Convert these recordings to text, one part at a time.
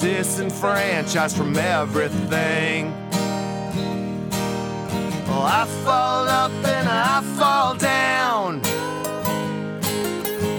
Disenfranchised from everything. Well, I fall up and I fall down.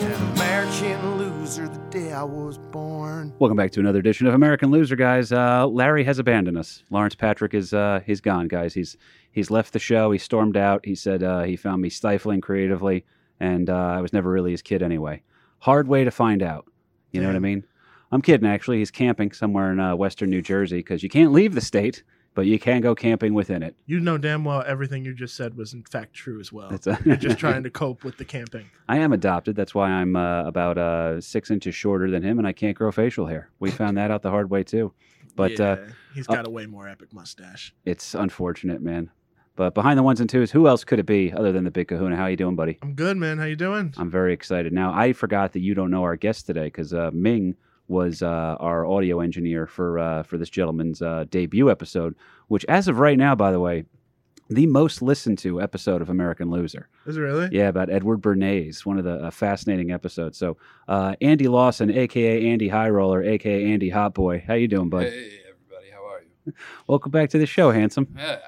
An American loser the day I was born. Welcome back to another edition of American Loser, guys. Uh, Larry has abandoned us. Lawrence Patrick is uh, he's gone, guys. He's he's left the show. He stormed out. He said uh, he found me stifling creatively, and uh, I was never really his kid anyway. Hard way to find out. You know what I mean? I'm kidding. Actually, he's camping somewhere in uh, western New Jersey because you can't leave the state, but you can go camping within it. You know damn well everything you just said was in fact true as well. That's a- You're just trying to cope with the camping. I am adopted. That's why I'm uh, about uh, six inches shorter than him, and I can't grow facial hair. We found that out the hard way too. But uh, Yeah, he's got a way more epic mustache. it's unfortunate, man. But behind the ones and twos, who else could it be other than the Big Kahuna? How are you doing, buddy? I'm good, man. How you doing? I'm very excited. Now, I forgot that you don't know our guest today because uh, Ming was uh, our audio engineer for uh, for this gentleman's uh, debut episode, which, as of right now, by the way, the most listened to episode of American Loser. Is it really? Yeah, about Edward Bernays, one of the uh, fascinating episodes. So, uh, Andy Lawson, aka Andy High Roller, aka Andy Hot Boy, how you doing, bud? Hey, everybody, how are you? Welcome back to the show, handsome. Yeah.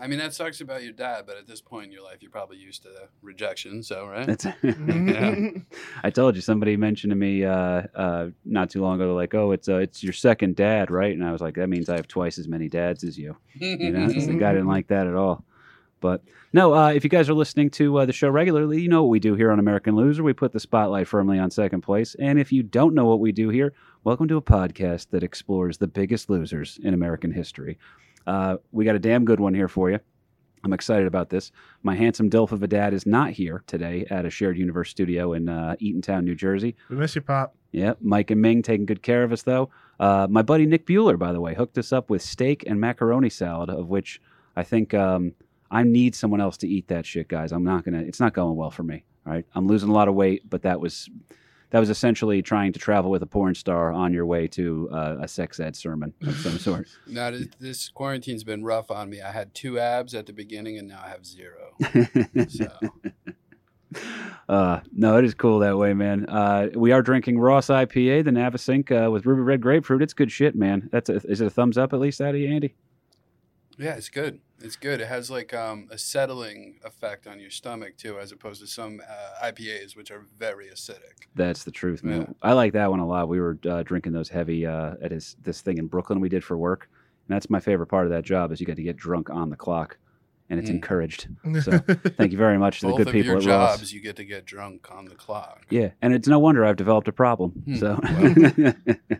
I mean, that sucks about your dad, but at this point in your life, you're probably used to rejection, so, right? That's. I told you somebody mentioned to me uh, uh, not too long ago, like, "Oh, it's uh, it's your second dad, right?" And I was like, "That means I have twice as many dads as you." You know, so the guy didn't like that at all. But no, uh, if you guys are listening to uh, the show regularly, you know what we do here on American Loser. We put the spotlight firmly on second place. And if you don't know what we do here, welcome to a podcast that explores the biggest losers in American history. Uh, we got a damn good one here for you. I'm excited about this. My handsome Dilf of a dad is not here today at a shared universe studio in uh, Eatontown, New Jersey. we miss you, Pop. Yep, Mike and Ming taking good care of us though. Uh, my buddy Nick Bueller, by the way, hooked us up with steak and macaroni salad, of which I think um, I need someone else to eat that shit, guys. I'm not gonna. It's not going well for me. All right, I'm losing a lot of weight, but that was that was essentially trying to travel with a porn star on your way to uh, a sex ed sermon of some sort. now, this, this quarantine's been rough on me. I had two abs at the beginning, and now I have zero. So, Uh, no, it is cool that way, man. Uh, we are drinking Ross IPA, the Navesink uh, with ruby red grapefruit. It's good shit, man. That's a, is it a thumbs up at least out of you, Andy? yeah, it's good. It's good. It has like um, a settling effect on your stomach, too, as opposed to some uh, IPAs, which are very acidic. That's the truth, man. Yeah. I like that one a lot. We were uh, drinking those heavy uh, at his, this thing in Brooklyn we did for work, and that's my favorite part of that job is you get to get drunk on the clock, and it's Mm. encouraged. So thank you very much to the Both good of people your at Ross. jobs, you get to get drunk on the clock. Yeah, and it's no wonder I've developed a problem. Hmm, So,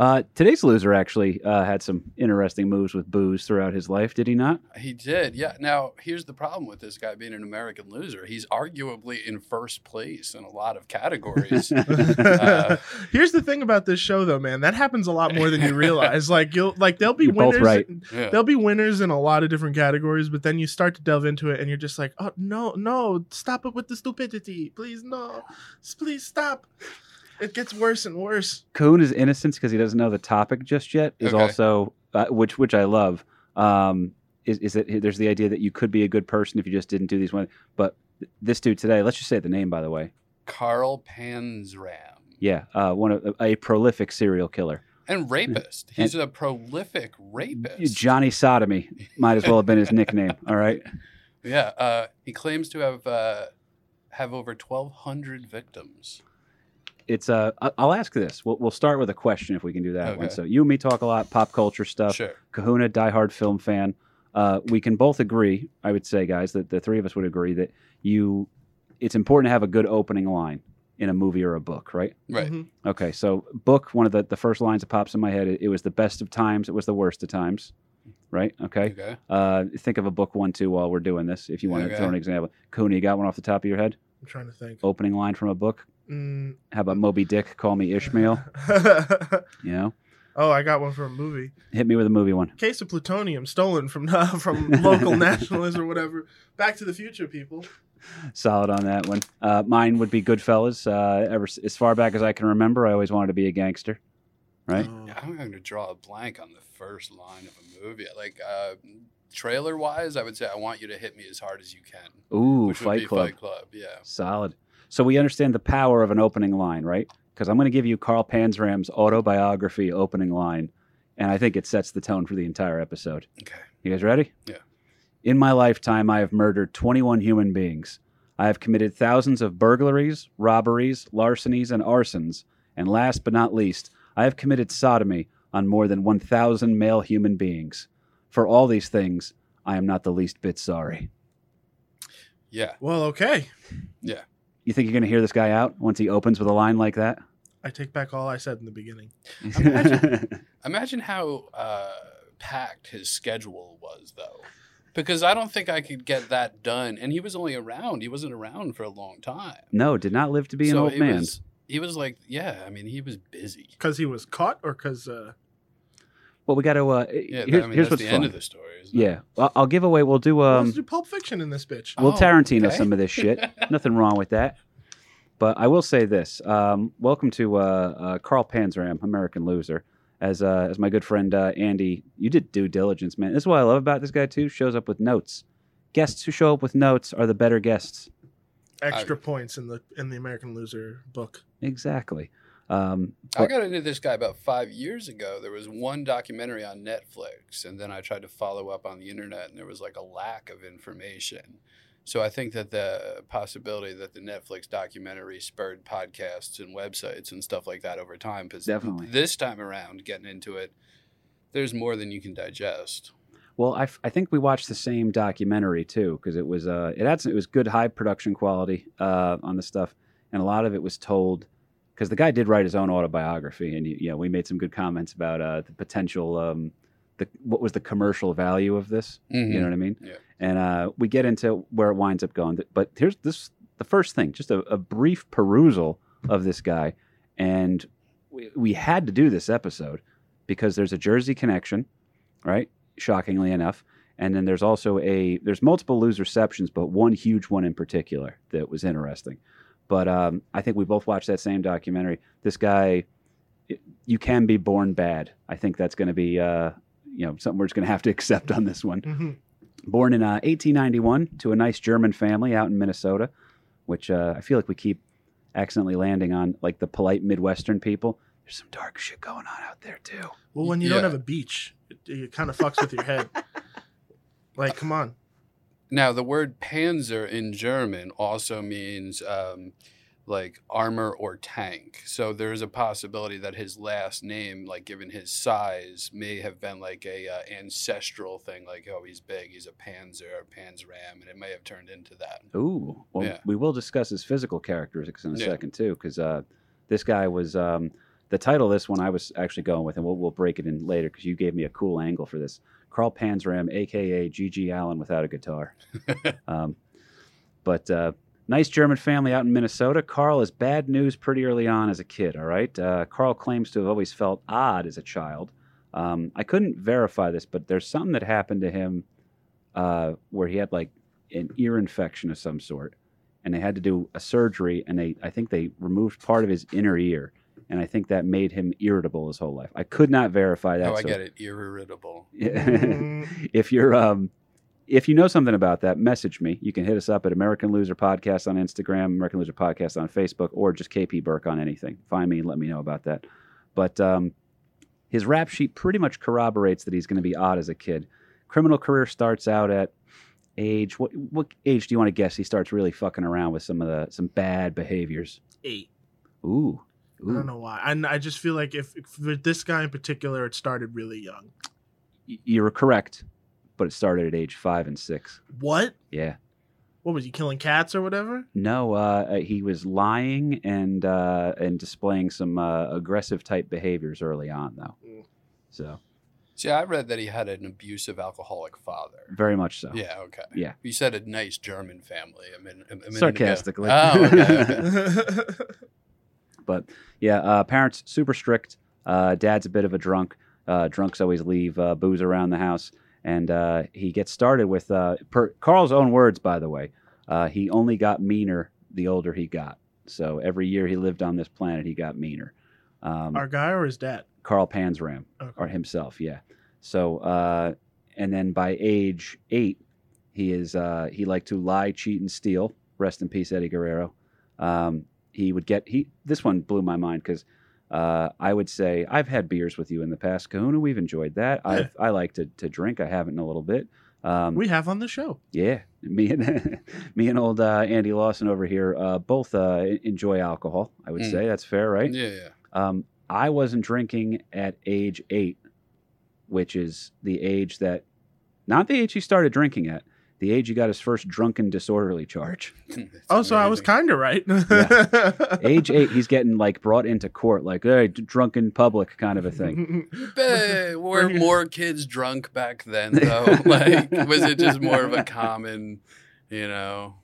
uh, today's loser actually uh, had some interesting moves with booze throughout his life, did he not? He did, yeah. Now, here's the problem with this guy being an American loser. He's arguably in first place in a lot of categories. Uh, Here's the thing about this show, though, man. That happens a lot more than you realize. Like you'll like there'll be You're winners. right. yeah. There'll be winners in a lot of different categories, but then you start to delve into it, and you're just like, "Oh no, no! Stop it with the stupidity, please, no, please stop." It gets worse and worse. Coon is innocence because he doesn't know the topic just yet. Is Okay. also uh, which which I love. Um, is is that there's the idea that you could be a good person if you just didn't do these one. But this dude today, let's just say the name by the way. Carl Panzram. Yeah, uh, one of a prolific serial killer. And rapist. He's a prolific rapist. Johnny Sodomy might as well have been his nickname. All right. Yeah. Uh, he claims to have uh, have over 1,200 victims. It's uh I- I'll ask this. We'll, we'll start with a question if we can do that one. So you and me talk a lot pop culture stuff. Sure. Kahuna, diehard film fan. Uh, we can both agree, I would say, guys, that the three of us would agree that you, it's important to have a good opening line in a movie or a book, right? Right. Mhm. Okay, so book, one of the, the first lines that pops in my head, it, it was the best of times, it was the worst of times, right? Okay. Okay. Uh, think of a book one, too, while we're doing this, if you want to throw an example. Kahuna, you got one off the top of your head? I'm trying to think. Opening line from a book? Mm. How about Moby Dick, Call Me Ishmael? You know? Oh, I got one for a movie. Hit me with a movie one. Case of plutonium stolen from from local nationalists or whatever. Back to the Future, people. Solid on that one. Uh, mine would be Goodfellas. Uh, ever as far back as I can remember, I always wanted to be a gangster. Right? Oh. Yeah, I'm going to draw a blank on the first line of a movie. Like uh, trailer wise, I would say I want you to hit me as hard as you can. Ooh, which would Fight be Club. Fight Club. Yeah. Solid. So we understand the power of an opening line, right? Because I'm going to give you Carl Panzram's autobiography opening line, and I think it sets the tone for the entire episode. Okay. You guys ready? Yeah. In my lifetime, I have murdered 21 human beings. I have committed thousands of burglaries, robberies, larcenies, and arsons. And last but not least, I have committed sodomy on more than 1,000 male human beings. For all these things, I am not the least bit sorry. Yeah. Well, okay. You think you're going to hear this guy out once he opens with a line like that? I take back all I said in the beginning. Imagine- Imagine how uh, packed his schedule was, though. Because I don't think I could get that done. And he was only around. He wasn't around for a long time. no, did not live to be an So old he man. Was, he was like, yeah, I mean, he was busy. Because he was caught or because. Uh... Well, we got to. Uh, Yeah, here's, I mean, here's that's what's the fun. end of the story. Isn't? Yeah, I'll, I'll give away. We'll do. Um, let's do Pulp Fiction in this bitch. we'll Oh, Tarantino okay. some of this shit. Nothing wrong with that. But I will say this: um, welcome to uh, uh, Carl Panzram, American Loser. As uh, as my good friend uh, Andy, you did due diligence, man. This is what I love about this guy too. Shows up with notes. Guests who show up with notes are the better guests. Extra points in the in the American Loser book. Exactly. Um, I got into this guy about five years ago. There was one documentary on Netflix, and then I tried to follow up on the internet, and there was like a lack of information. So I think that the possibility that the Netflix documentary spurred podcasts and websites and stuff like that over time, because Definitely. this time around, getting into it, there's more than you can digest. Well, I, f- I think we watched the same documentary too because it was uh it had some, it was good high production quality uh on the stuff and a lot of it was told because the guy did write his own autobiography and you, know we made some good comments about uh the potential um the what was the commercial value of this Mm-hmm. you know what I mean Yeah. and uh we get into where it winds up going but here's this the first thing just a, a brief perusal of this guy and we, we had to do this episode because there's a Jersey connection right shockingly enough. And then there's also a there's multiple loose receptions, but one huge one in particular that was interesting. But um, I think we both watched that same documentary. This guy, it- you can be born bad. I think that's going to be uh, you know something we're just going to have to accept on this one. Mhm. Born in uh, 1891 to a nice German family out in Minnesota, which uh, I feel like we keep accidentally landing on like the polite Midwestern people. There's some dark shit going on out there too. Well, when you don't have a beach, it, it kind of fucks with your head. Like, come on. Now, the word Panzer in German also means um, like armor or tank. So there's a possibility that his last name, like given his size, may have been like a uh, ancestral thing, like oh he's big, he's a Panzer or Panzram, and it may have turned into that. Ooh, well, Yeah. we will discuss his physical characteristics in a Yeah. second too, because uh, this guy was um, the title. Of this one I was actually going with, and we'll we'll break it in later because you gave me a cool angle for this. Carl Panzram, aka G.G. Allin, without a guitar. um, but uh, nice German family out in Minnesota. Carl is bad news pretty early on as a kid. All right, uh, Carl claims to have always felt odd as a child. Um, I couldn't verify this, but there's something that happened to him uh, where he had like an ear infection of some sort, and they had to do a surgery, and they I think they removed part of his inner ear, and I think that made him irritable his whole life. I could not verify that. oh, I so- get it, irritable. If you're um if you know something about that, message me. You can hit us up at American Loser Podcast on Instagram, American Loser Podcast on Facebook, or just KP Burke on anything. Find me and let me know about that. But um, his rap sheet pretty much corroborates that he's going to be odd as a kid. Criminal career starts out at age what what age do you want to guess he starts really fucking around with some of the some bad behaviors? Eight. Ooh. I don't know why. And I just feel like if, if for this guy in particular, it started really young. You were correct, but it started at age five and six. What? Yeah. What was he killing cats or whatever? No, uh, he was lying and uh, and displaying some uh, aggressive type behaviors early on, though. Mm. So See, I read that he had an abusive alcoholic father. very much so. Yeah, okay. Yeah. You said a nice German family. I mean, a minute ago. Sarcastically. Oh, okay, okay. But yeah, uh, parents super strict. Uh, dad's a bit of a drunk. Uh, drunks always leave uh, booze around the house, and uh, he gets started with uh, per Carl's own words, by the way. Uh, he only got meaner the older he got. So every year he lived on this planet, he got meaner. Um, Our guy or his dad? Carl Panzram Okay. or himself, yeah. So uh, and then by age eight, he is uh, he liked to lie, cheat, and steal. Rest in peace, Eddie Guerrero. Um, he would get he. This one blew my mind because uh, I would say I've had beers with you in the past, Kahuna. We've enjoyed that. Yeah. I've, I like to to drink. I haven't in a little bit. Um, We have on the show. yeah, me and me and old uh, Andy Lawson over here uh, both uh, enjoy alcohol. I would Mm. say that's fair, right? Yeah, yeah. Um, I wasn't drinking at age eight, which is the age that, not the age he started drinking at, the age he got his first drunken disorderly charge. It's Oh, so I was kind of right. age eight, he's getting like brought into court, like, hey, d- drunk in public kind of a thing. Hey, were more kids drunk back then, though? like, was it just more of a common, you know?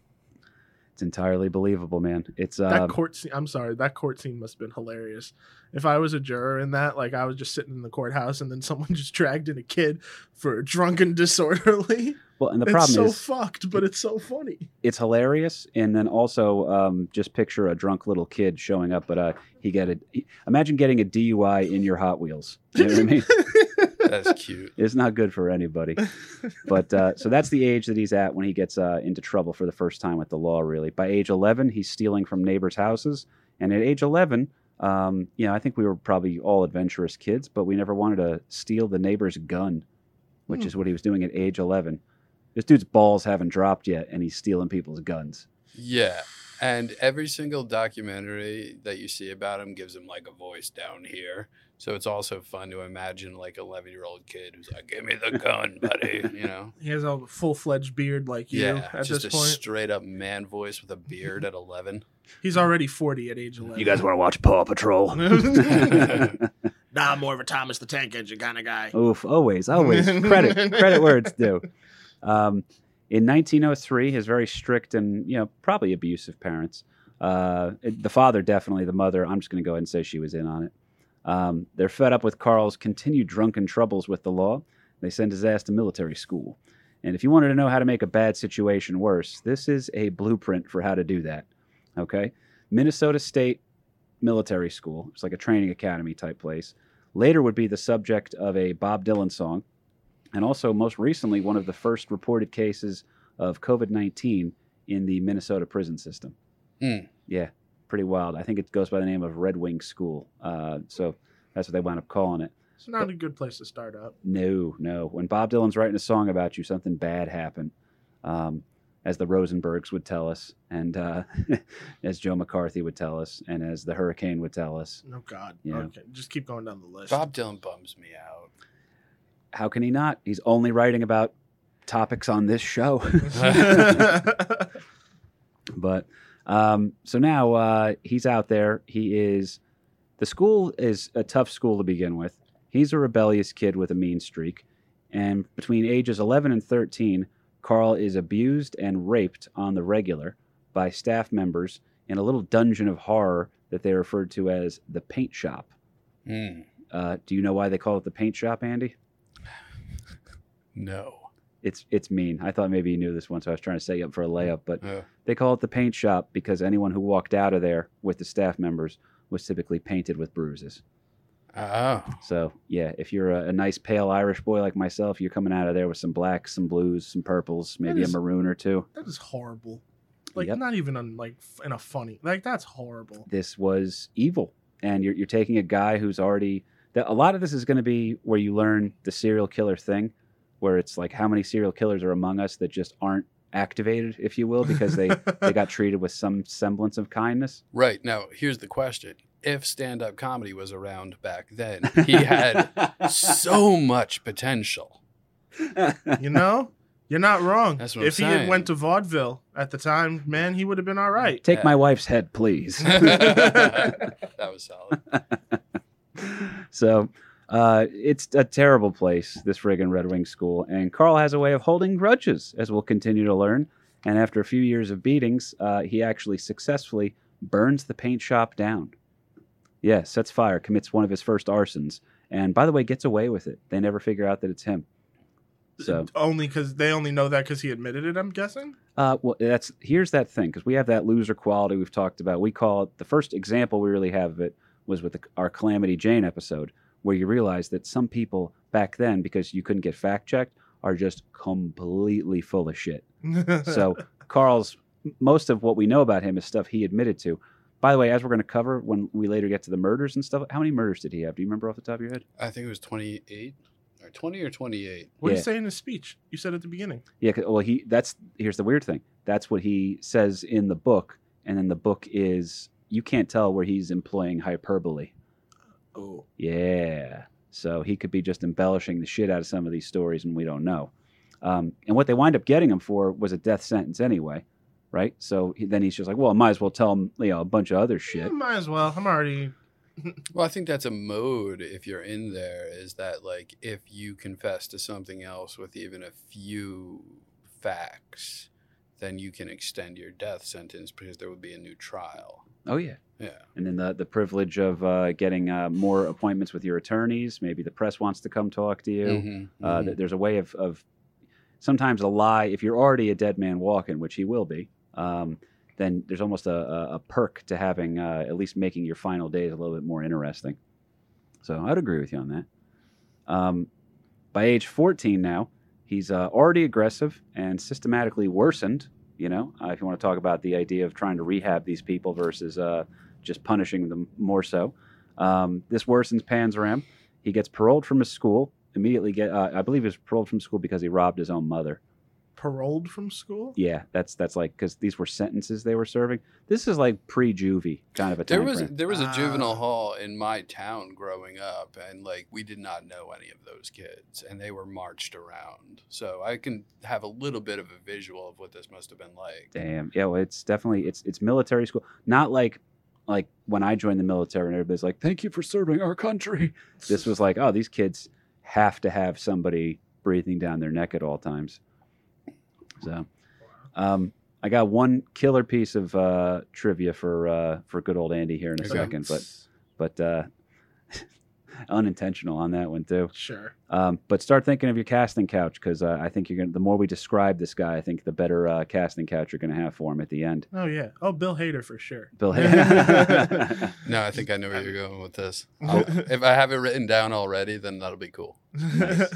It's entirely believable, man. It's that uh, court scene. I'm sorry. That court scene must have been hilarious. If I was a juror in that, like I was just sitting in the courthouse and then someone just dragged in a kid for drunken disorderly. well, and the it's problem so is fucked, but it's so funny. it's hilarious, and then also um, just picture a drunk little kid showing up, but uh, he get a he- imagine getting a DUI in your Hot Wheels. You know what I mean? That's cute. It's not good for anybody. But uh, so that's the age that he's at when he gets uh, into trouble for the first time with the law. Really, by age 11, he's stealing from neighbors' houses, and at age 11, um, you know, I think we were probably all adventurous kids, but we never wanted to steal the neighbor's gun, which Hmm. is what he was doing at age 11. This dude's balls haven't dropped yet, and he's stealing people's guns. Yeah. And every single documentary that you see about him gives him like a voice down here. So it's also fun to imagine like a 11 year old kid who's like, give me the gun, buddy. You know? He has a full fledged beard like you Yeah. at Just this a point. straight up man voice with a beard at 11. He's already 40 at age 11. You guys want to watch Paw Patrol? nah, I'm more of a Thomas the Tank Engine kind of guy. Oof, always, always. credit, credit where it's due. Um, in 1903, his very strict and, you know, probably abusive parents, uh, the father definitely, the mother, I'm just going to go ahead and say she was in on it. Um, they're fed up with Carl's continued drunken troubles with the law. They send his ass to military school. And if you wanted to know how to make a bad situation worse, this is a blueprint for how to do that. Okay? Minnesota State Military School. It's like a training academy type place later would be the subject of a Bob Dylan song, and also most recently one of the first reported cases of COVID 19 in the Minnesota prison system. Hmm. Yeah, pretty wild. I think it goes by the name of Red Wing School. Uh, so that's what they wound up calling it. It's not a good place to start up. No, no. When Bob Dylan's writing a song about you, something bad happened, um, as the Rosenbergs would tell us, and uh, as Joe McCarthy would tell us, and as the Hurricane would tell us. Oh, God. Yeah. Okay, just keep going down the list. Bob Dylan bums me out. How can he not? He's only writing about topics on this show. But um, so now uh, he's out there. He is the school is a tough school to begin with. He's a rebellious kid with a mean streak, and between ages 11 and 13, Carl is abused and raped on the regular by staff members in a little dungeon of horror that they referred to as the paint shop. Hmm. Uh, do you know why they call it the paint shop, Andy? No. It's it's mean. I thought maybe you knew this one, so I was trying to set you up for a layup. But They call it the paint shop because anyone who walked out of there with the staff members was typically painted with bruises. oh. So, yeah, if you're a, a nice pale Irish boy like myself, you're coming out of there with some blacks, some blues, some purples, maybe is- a maroon or two. that is horrible. Like, Yep. not even on, like, in a funny. Like, that's horrible. This was evil. And you're, you're taking a guy who's already. That, a lot of this is going to be where you learn the serial killer thing, where it's like how many serial killers are among us that just aren't activated, if you will, because they, they got treated with some semblance of kindness. Right. Now, here's the question. If stand up comedy was around back then, he had so much potential. you know? You're not wrong. That's what I'm if he had went to vaudeville at the time, man, he would have been all right. Take Yeah. my wife's head, please. that was solid. so uh, it's a terrible place, this friggin' Red Wing school. And Carl has a way of holding grudges, as we'll continue to learn. And after a few years of beatings, uh, he actually successfully burns the paint shop down. Yeah, sets fire, commits one of his first arsons, and by the way, gets away with it. They never figure out that it's him. So, only because they only know that because he admitted it. I'm guessing. uh, well, that's here's that thing because we have that loser quality we've talked about. We call it the first example we really have of it was with the, our Calamity Jane episode, where you realize that some people back then, because you couldn't get fact checked, are just completely full of shit. So Carl's most of what we know about him is stuff he admitted to. By the way, as we're going to cover when we later get to the murders and stuff, how many murders did he have? Do you remember off the top of your head? I think it was 28 or 20 or 28. what did Yeah. he say in his speech? You said at the beginning. Yeah, well, he that's here's the weird thing. That's what he says in the book, and then the book is you can't tell where he's employing hyperbole. Oh, Yeah, so he could be just embellishing the shit out of some of these stories, and we don't know. Um, and what they wind up getting him for was a death sentence anyway, right? So he, then he's just like, well, I might as well tell him, you know, a bunch of other shit. might as well. I'm already. Well, I think that's a mode if you're in there is that like if you confess to something else with even a few facts, then you can extend your death sentence because there would be a new trial. Oh yeah. Yeah. And then the the privilege of uh, getting uh, more appointments with your attorneys. Maybe the press wants to come talk to you. Mhm, Uh, mhm. there's a way of, of sometimes a lie. If you're already a dead man walking, which he will be, um, then there's almost a, a, a perk to having uh, at least making your final days a little bit more interesting. So I'd agree with you on that. Um, by age 14 now, he's uh, already aggressive and systematically worsened. You know, uh, if you want to talk about the idea of trying to rehab these people versus uh, just punishing them more so. Um, this worsens Panzeram. He gets paroled from his school. Immediately get, uh, I believe he was paroled from school because he robbed his own mother. paroled from school. Yeah, that's that's like because these were sentences they were serving. This is like pre-juvie kind of a There was frame. there was a juvenile Ah. hall in my town growing up, and like we did not know any of those kids, and they were marched around. So I can have a little bit of a visual of what this must have been like. Damn. Yeah, well, it's definitely it's it's military school. Not like like when I joined the military and everybody's like, "Thank you for serving our country." This was like, "Oh, these kids have to have somebody breathing down their neck at all times." So, um, I got one killer piece of uh, trivia for uh, for good old Andy here in a Okay. second, but but uh, unintentional on that one too. sure. Um, but start thinking of your casting couch because uh, I think you're gonna. The more we describe this guy, I think the better uh, casting couch you're gonna have for him at the end. Oh yeah. Oh, Bill Hader for sure. Bill. Hader. no, I think I know where you're going with this. I'll- if I have it written down already, then that'll be cool. Nice.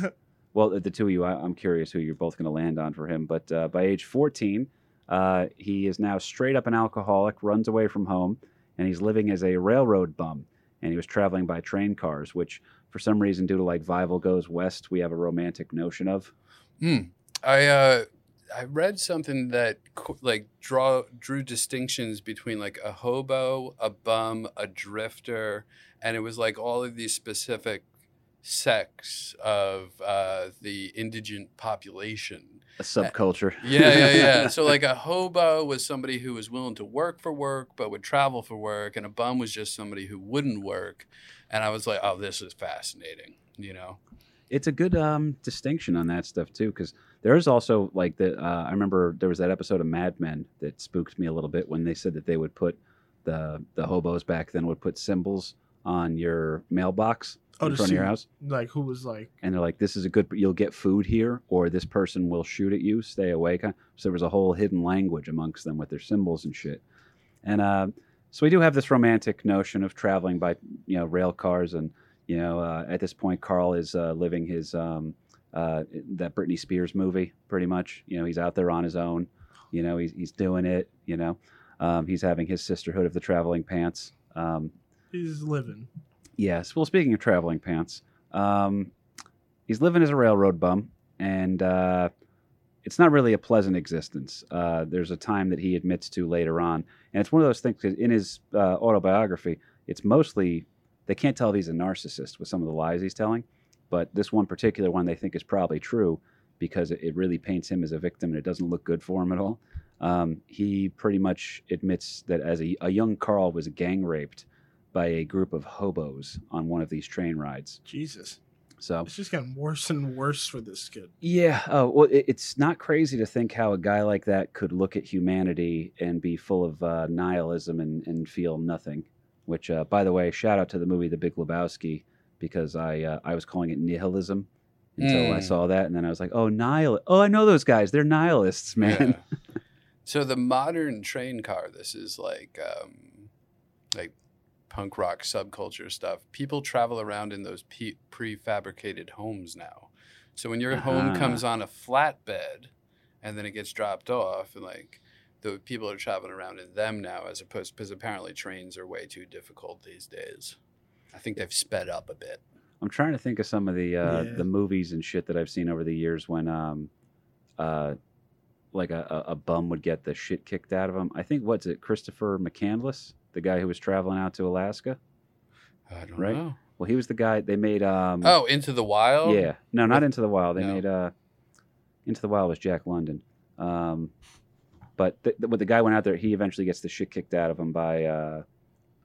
well, the two of you, I, I'm curious who you're both gonna land on for him. But uh, by age 14, uh, he is now straight up an alcoholic, runs away from home, and he's living as a railroad bum. And he was traveling by train cars, which for some reason, due to like Fievel Goes West, we have a romantic notion of. Hmm. I uh, I read something that like draw drew distinctions between like a hobo, a bum, a drifter, and it was like all of these specific sects of uh, the indigent population. A subculture. Yeah, yeah, yeah. So like a hobo was somebody who was willing to work for work but would travel for work, and a bum was just somebody who wouldn't work. And I was like, oh, this is fascinating. You know. it's a good um, distinction on that stuff too because there is also like the uh, i remember there was that episode of mad men that spooked me a little bit when they said that they would put the the hobos back then would put symbols on your mailbox Oh, in front of your house? like who was like and they're like this is a good you'll get food here or this person will shoot at you stay away kind so there was a whole hidden language amongst them with their symbols and shit. And uh, so we do have this romantic notion of traveling by you know rail cars and you know uh, at this point carl is uh, living his um, uh, that britney spears movie pretty much. You know he's out there on his own. You know he's, he's doing it you know. Um, he's having his sisterhood of the traveling pants. Um, he's living. Yes. Well, speaking of traveling pants, um, he's living as a railroad bum, and uh, it's not really a pleasant existence. Uh, there's a time that he admits to later on, and it's one of those things. in his uh, autobiography, it's mostly they can't tell if he's a narcissist with some of the lies he's telling, but this one particular one they think is probably true because it, it really paints him as a victim and it doesn't look good for him at all. Um, he pretty much admits that as a, a young Carl was gang raped by a group of hobos on one of these train rides. Jesus, So it's just getting worse and worse for this kid. yeah, oh well, it, it's not crazy to think how a guy like that could look at humanity and be full of uh, nihilism and, and feel nothing which, uh, by the way, shout out to the movie The Big Lebowski because I uh, I was calling it nihilism until I Mm. saw that, and then I was like, oh, nihil. Oh, I know those guys. They're nihilists, man. Yeah. so the modern train car, this is like um, like punk rock subculture stuff. People travel around in those pe- prefabricated homes now. So when your home Ah. comes on a flatbed and then it gets dropped off, and like the people are traveling around in them now, as opposed because apparently trains are way too difficult these days. I think they've sped up a bit. I'm trying to think of some of the uh, Yeah. the movies and shit that I've seen over the years when um uh like a, a a bum would get the shit kicked out of him. I think what's it, Christopher McCandless, the guy who was traveling out to Alaska. I don't Right. know. Well, he was the guy they made. um Oh, Into the Wild. yeah, no, not Into the Wild. They no. made uh Into the Wild was Jack London. Um, but the, the, when the guy went out there, he eventually gets the shit kicked out of him by uh,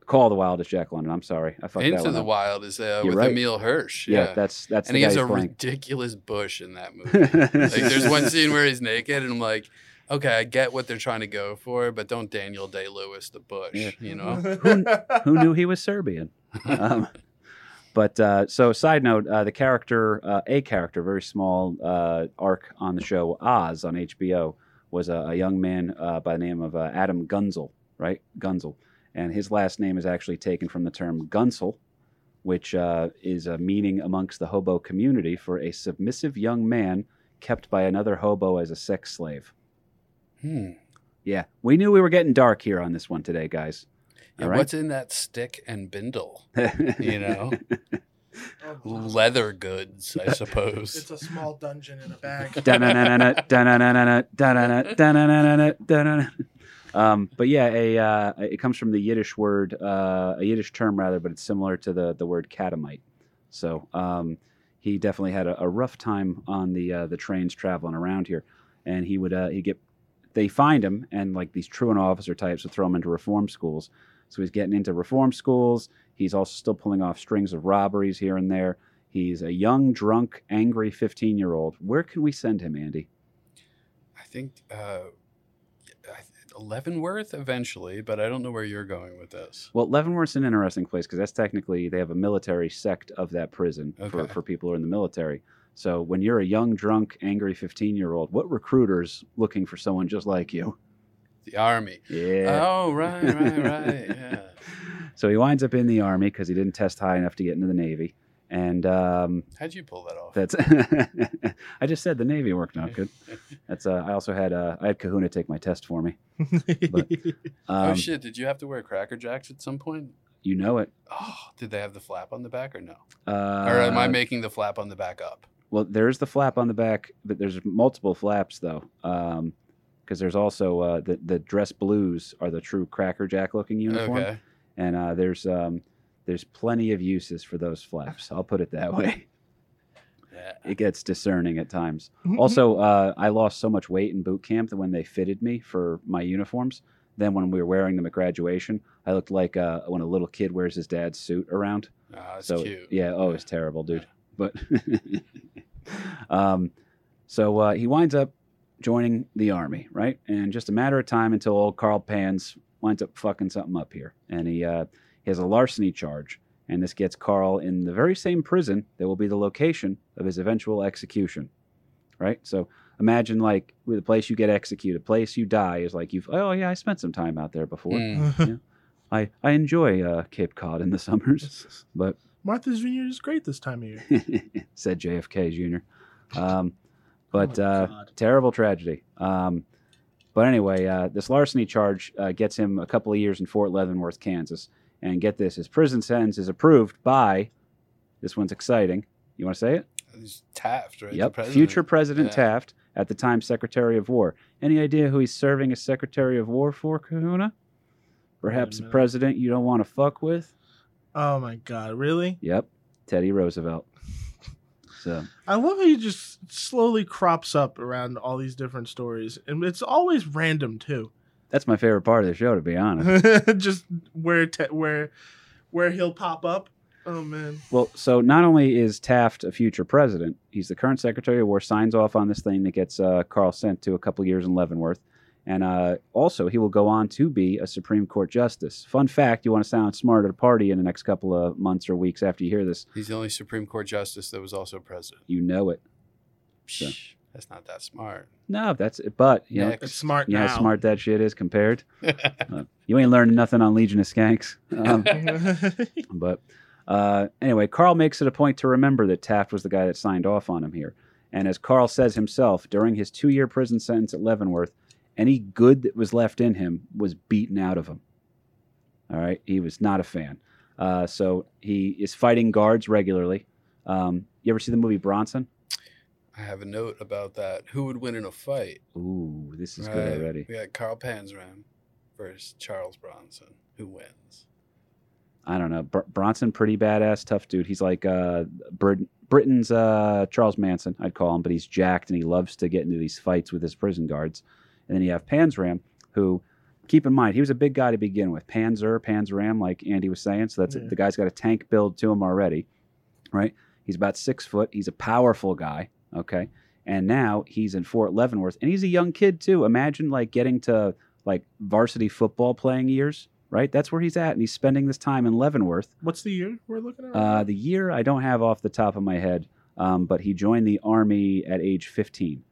Call of the Wild is Jack London. I'm sorry, I fucked that Into one the up. Wild is uh, You're with right. Emile Hirsch. Yeah, Yeah, that's that's and the he has a playing. ridiculous bush in that movie. like, there's one scene where he's naked, and I'm like, okay, I get what they're trying to go for, but don't Daniel Day Lewis the bush, Yeah. you know? who knew he was Serbian? Um, but uh, so, side note: uh, the character, uh, a character, very small uh, arc on the show Oz on HBO, was a, a young man uh, by the name of uh, Adam Guenzel, right? Guenzel, and his last name is actually taken from the term Gunsel, which uh, is a meaning amongst the hobo community for a submissive young man kept by another hobo as a sex slave. Hmm. Yeah, we knew we were getting dark here on this one today, guys. And All right. what's in that stick and bindle? You know, Oh, leather goods, I suppose. it's a small dungeon in a bag. Um, but yeah, a uh, it comes from the Yiddish word, uh, a Yiddish term rather, but it's similar to the the word catamite. So um, he definitely had a, a rough time on the uh, the trains traveling around here, and he would uh, he get they find him and like these truant officer types would throw him into reform schools. So he's getting into reform schools. He's also still pulling off strings of robberies here and there. He's a young, drunk, angry 15 year old. Where can we send him, Andy? I think uh, I- Leavenworth eventually, but I don't know where you're going with this. Well, Leavenworth's an interesting place because that's technically they have a military sect of that prison for, for people who are in the military. So when you're a young, drunk, angry 15 year old, what recruiter's looking for someone just like you? The army. Yeah. Oh, right, right, right. Yeah. So he winds up in the army because he didn't test high enough to get into the Navy. And um, How'd you pull that off? that's I just said the Navy worked out good. That's uh, I also had uh, I had Kahuna take my test for me. But- Um, oh shit! Did you have to wear Cracker Jacks at some point? You know it. Oh, did they have the flap on the back or no? Uh, or am I making the flap on the back up? Well, there's the flap on the back, but there's multiple flaps though, because there's also uh, the the dress blues are the true Cracker Jack looking uniform, Okay. and uh, there's um, there's plenty of uses for those flaps. I'll put it that way. Yeah. It gets discerning at times. Also, uh, I lost so much weight in boot camp that when they fitted me for my uniforms, then when we were wearing them at graduation, I looked like uh, when a little kid wears his dad's suit around. Oh, that's so cute. yeah, oh, it's terrible, dude. But um, so uh, he winds up joining the army, right? And just a matter of time until old Carl Pans winds up fucking something up here, and he uh, he has a larceny charge, and this gets Carl in the very same prison that will be the location of his eventual execution, right? So imagine like the place you get executed, place you die is like you've oh yeah, I spent some time out there before. Mm. I I enjoy uh, Cape Cod in the summers, but Martha's Vineyard is great this time of year. said JFK Jr. Um, but Oh uh, terrible tragedy. Um, but anyway, uh, this larceny charge uh, gets him a couple of years in Fort Leavenworth, Kansas. And get this, his prison sentence is approved by, this one's exciting. You want to say it? It's Taft, right? Yep. president. Future President Yeah. Taft, at the time Secretary of War. Any idea who he's serving as Secretary of War for, Kahuna? Perhaps a minute. president you don't want to fuck with? Oh my god, really? Yep. Teddy Roosevelt. So. I love how he just slowly crops up around all these different stories, and it's always random too. That's my favorite part of the show, to be honest. just where te- where where he'll pop up. Oh man, Well, so not only is Taft a future president, he's the current Secretary of War, signs off on this thing that gets uh, Carl sent to a couple years in Leavenworth, And uh, also, he will go on to be a Supreme Court justice. Fun fact: you want to sound smart at a party in the next couple of months or weeks after you hear this, He's the only Supreme Court justice that was also president. you know it. So- That's not that smart. No, that's it. But you know, It's smart you know now. how smart that shit is compared. Uh, you ain't learning nothing on Legion of Skanks. Um, But uh, anyway, Carl makes it a point to remember that Taft was the guy that signed off on him here. And as Carl says himself, during his two year prison sentence at Leavenworth, any good that was left in him was beaten out of him. All right. He was not a fan. Uh, so he is fighting guards regularly. Um, you ever see the movie Bronson? I have a note about that. Who would win in a fight? Ooh, this is Right. good already. We got Carl Panzram versus Charles Bronson. Who wins? I don't know. Br- Bronson, pretty badass, tough dude. He's like uh, Brit- Britain's uh, Charles Manson, I'd call him, but he's jacked and he loves to get into these fights with his prison guards. And then you have Panzram, who, keep in mind, he was a big guy to begin with. Panzer, Panzram, like Andy was saying. So that's Yeah. the guy's got a tank build to him already, right? He's about six foot. He's a powerful guy, okay? And now he's in Fort Leavenworth, and he's a young kid too. Imagine like getting to like varsity football playing years, right? That's where he's at, and he's spending this time in Leavenworth. What's the year we're looking at? Uh, the year I don't have off the top of my head, um, but he joined the army at age 15.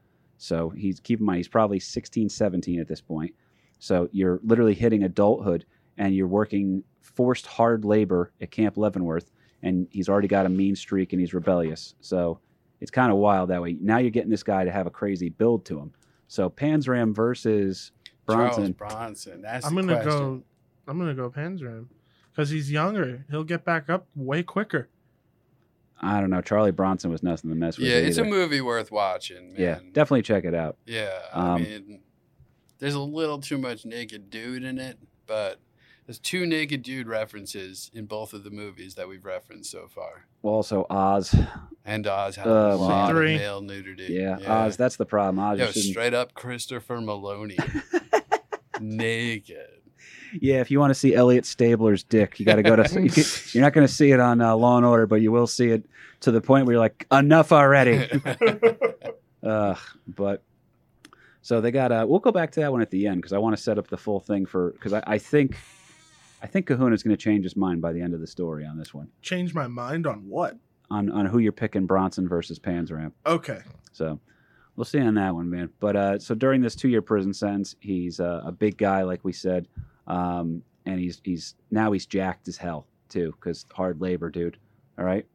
So he's keep in mind he's probably 16, 17 at this point. So you're literally hitting adulthood, and you're working forced hard labor at Camp Leavenworth, and he's already got a mean streak and he's rebellious. So it's kind of wild that way. Now you're getting this guy to have a crazy build to him. So Panzram versus Bronson. Charles Bronson. That's I'm gonna question. go. I'm gonna go Panzram because he's younger. He'll get back up way quicker. I don't know. Charlie Bronson was nothing to mess with. Yeah, it's a movie worth watching. Man. Yeah, definitely check it out. Yeah, Um, I mean, there's a little too much naked dude in it, but there's two naked dude references in both of the movies that we've referenced so far. Well, also, Oz. And Oz has a lot of Three. male nudity. Yeah, Oz. That's the problem. Oz. Yo, straight up Christopher Meloni, naked. Yeah, if you want to see Elliot Stabler's dick, you got to go to. you can, you're not going to see it on uh, Law and Order, but you will see it to the point where you're like, enough already. uh, but so they got. Uh, we'll go back to that one at the end because I want to set up the full thing for because I, I think. I think Kahuna's going to change his mind by the end of the story on this one, Change my mind on what? on on who you're picking Bronson versus Panzram. Okay. So we'll see on that one, man. But uh, so during this two year prison sentence, he's uh, a big guy, like we said, um, and he's he's now he's jacked as hell too, because hard labor, dude. All right.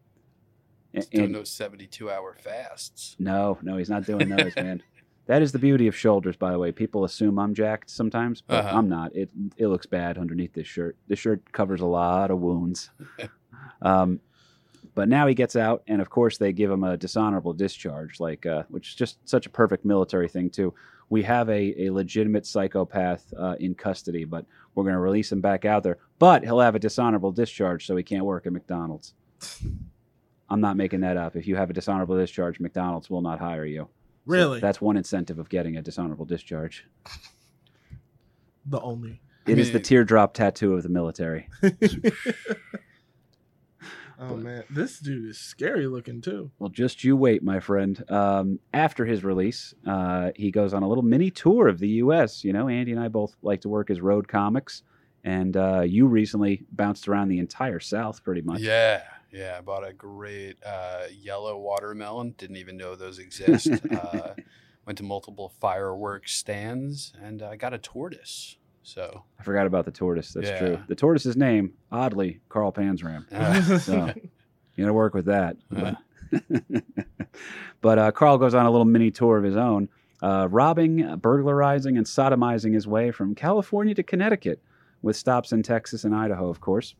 A- He's doing and- those 72 hour fasts. no, no, he's not doing those, man. That is the beauty of shoulders, by the way. People assume I'm jacked sometimes, but Uh-huh. I'm not. It it looks bad underneath this shirt. This shirt covers a lot of wounds. um, but now he gets out, and of course they give him a dishonorable discharge, like uh, which is just such a perfect military thing too. We have a, a legitimate psychopath uh, in custody, but we're going to release him back out there. But he'll have a dishonorable discharge, so he can't work at McDonald's. I'm not making that up. If you have a dishonorable discharge, McDonald's will not hire you. So Really? that's one incentive of getting a dishonorable discharge. the only. It is the mean- teardrop tattoo of the military. Oh man, this dude is scary looking too. Well, just you wait, my friend. Um, after his release, uh, he goes on a little mini tour of the U.S. You know, Andy and I both like to work as road comics, and uh, you recently bounced around the entire South, pretty much. Yeah, yeah. I bought a great uh, yellow watermelon. Didn't even know those exist. uh, went to multiple fireworks stands and I got a tortoise. So I forgot about the tortoise. That's Yeah. true. The tortoise's name, oddly, Carl Panzram. uh, So you got to work with that. Uh-huh. but uh, Carl goes on a little mini tour of his own, uh, robbing, burglarizing, and sodomizing his way from California to Connecticut, with stops in Texas and Idaho, of course.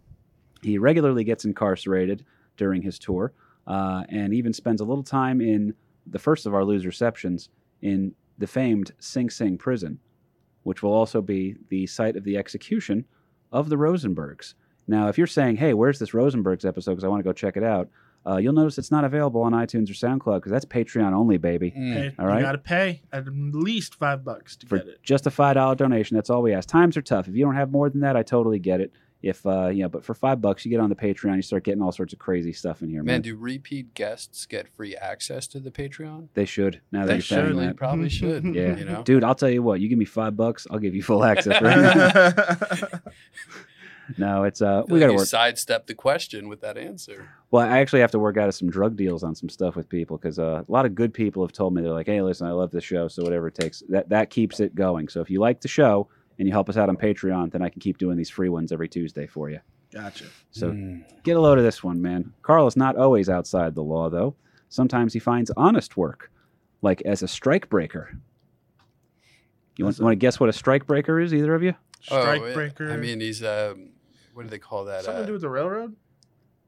He regularly gets incarcerated during his tour, uh, and even spends a little time in the first of our lose receptions in the famed Sing Sing prison, which will also be the site of the execution of the Rosenbergs. Now, if you're saying, hey, where's this Rosenbergs episode? Because I want to go check it out, uh, you'll notice it's not available on iTunes or SoundCloud because that's Patreon only, baby. mm, All right. You gotta pay at least five bucks to For get it. just a $5 donation, that's all we ask. Times are tough. If you don't have more than that, I totally get it. If uh, you know, but for five bucks, you get on the Patreon, you start getting all sorts of crazy stuff in here, man. Man, do repeat guests get free access to the Patreon? they should now that They you're saying that. probably should. Yeah, You know? dude, I'll tell you what. You give me five bucks, I'll give you full access. Right now. no, it's uh, we like gotta you work. sidestepped the question with that answer. Well, I actually have to work out of some drug deals on some stuff with people because uh, a lot of good people have told me they're like, "Hey, listen, I love the show, so whatever it takes." That that keeps it going. So if you like the show and you help us out on Patreon, then I can keep doing these free ones every Tuesday for you. gotcha. So Mm. get a load of this one, man. Carl is not always outside the law, though. Sometimes he finds honest work, like as a strike breaker. You want, a- want to guess what a strike breaker is, either of you? Oh, Strike yeah. breaker. I mean, he's um, what do they call that? something Uh, to do with the railroad.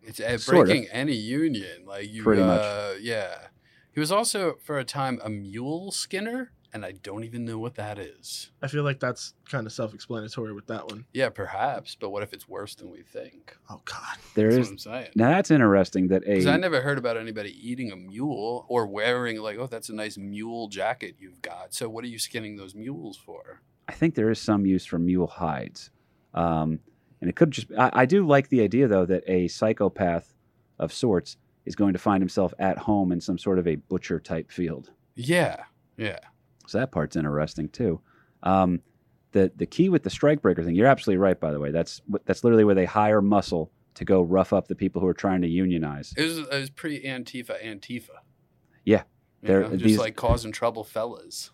It's uh, Sort of. breaking any union. Like you, Pretty much. uh, yeah. He was also for a time a mule skinner, and I don't even know what that is. I feel like that's kind of self-explanatory with that one. Yeah, perhaps, but what if it's worse than we think? Oh God. There That's is. what I'm saying. Now that's interesting. That Because I a never heard about anybody eating a mule or wearing like, oh, that's a nice mule jacket you've got. So what are you skinning those mules for? I think there is some use for mule hides, um, and it could just. I, I do like the idea though that a psychopath of sorts is going to find himself at home in some sort of a butcher type field. Yeah, yeah. So that part's interesting too. Um, the the key with the strikebreaker thing, you're absolutely right. By the way, that's that's literally where they hire muscle to go rough up the people who are trying to unionize. It was it was pretty Antifa Antifa. Yeah, they're- know, just these- like causing trouble, fellas.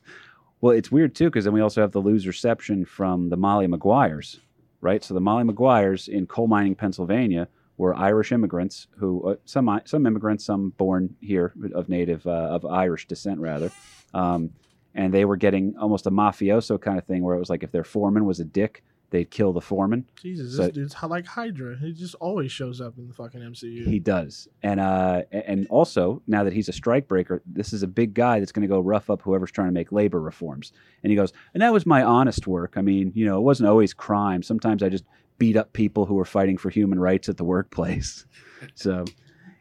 Well, it's weird too because then we also have the loserception from the Molly Maguires, right? So the Molly Maguires in coal mining Pennsylvania were Irish immigrants who uh, some some immigrants, some born here of native uh, of Irish descent rather, um, and they were getting almost a mafioso kind of thing where it was like if their foreman was a dick, they'd kill the foreman. Jesus, So- this dude's like Hydra. He just always shows up in the fucking MCU. He does, and uh, and also now that he's a strikebreaker, this is a big guy that's going to go rough up whoever's trying to make labor reforms. And he goes, and that was my honest work. I mean, you know, it wasn't always crime. Sometimes I just beat up people who were fighting for human rights at the workplace. so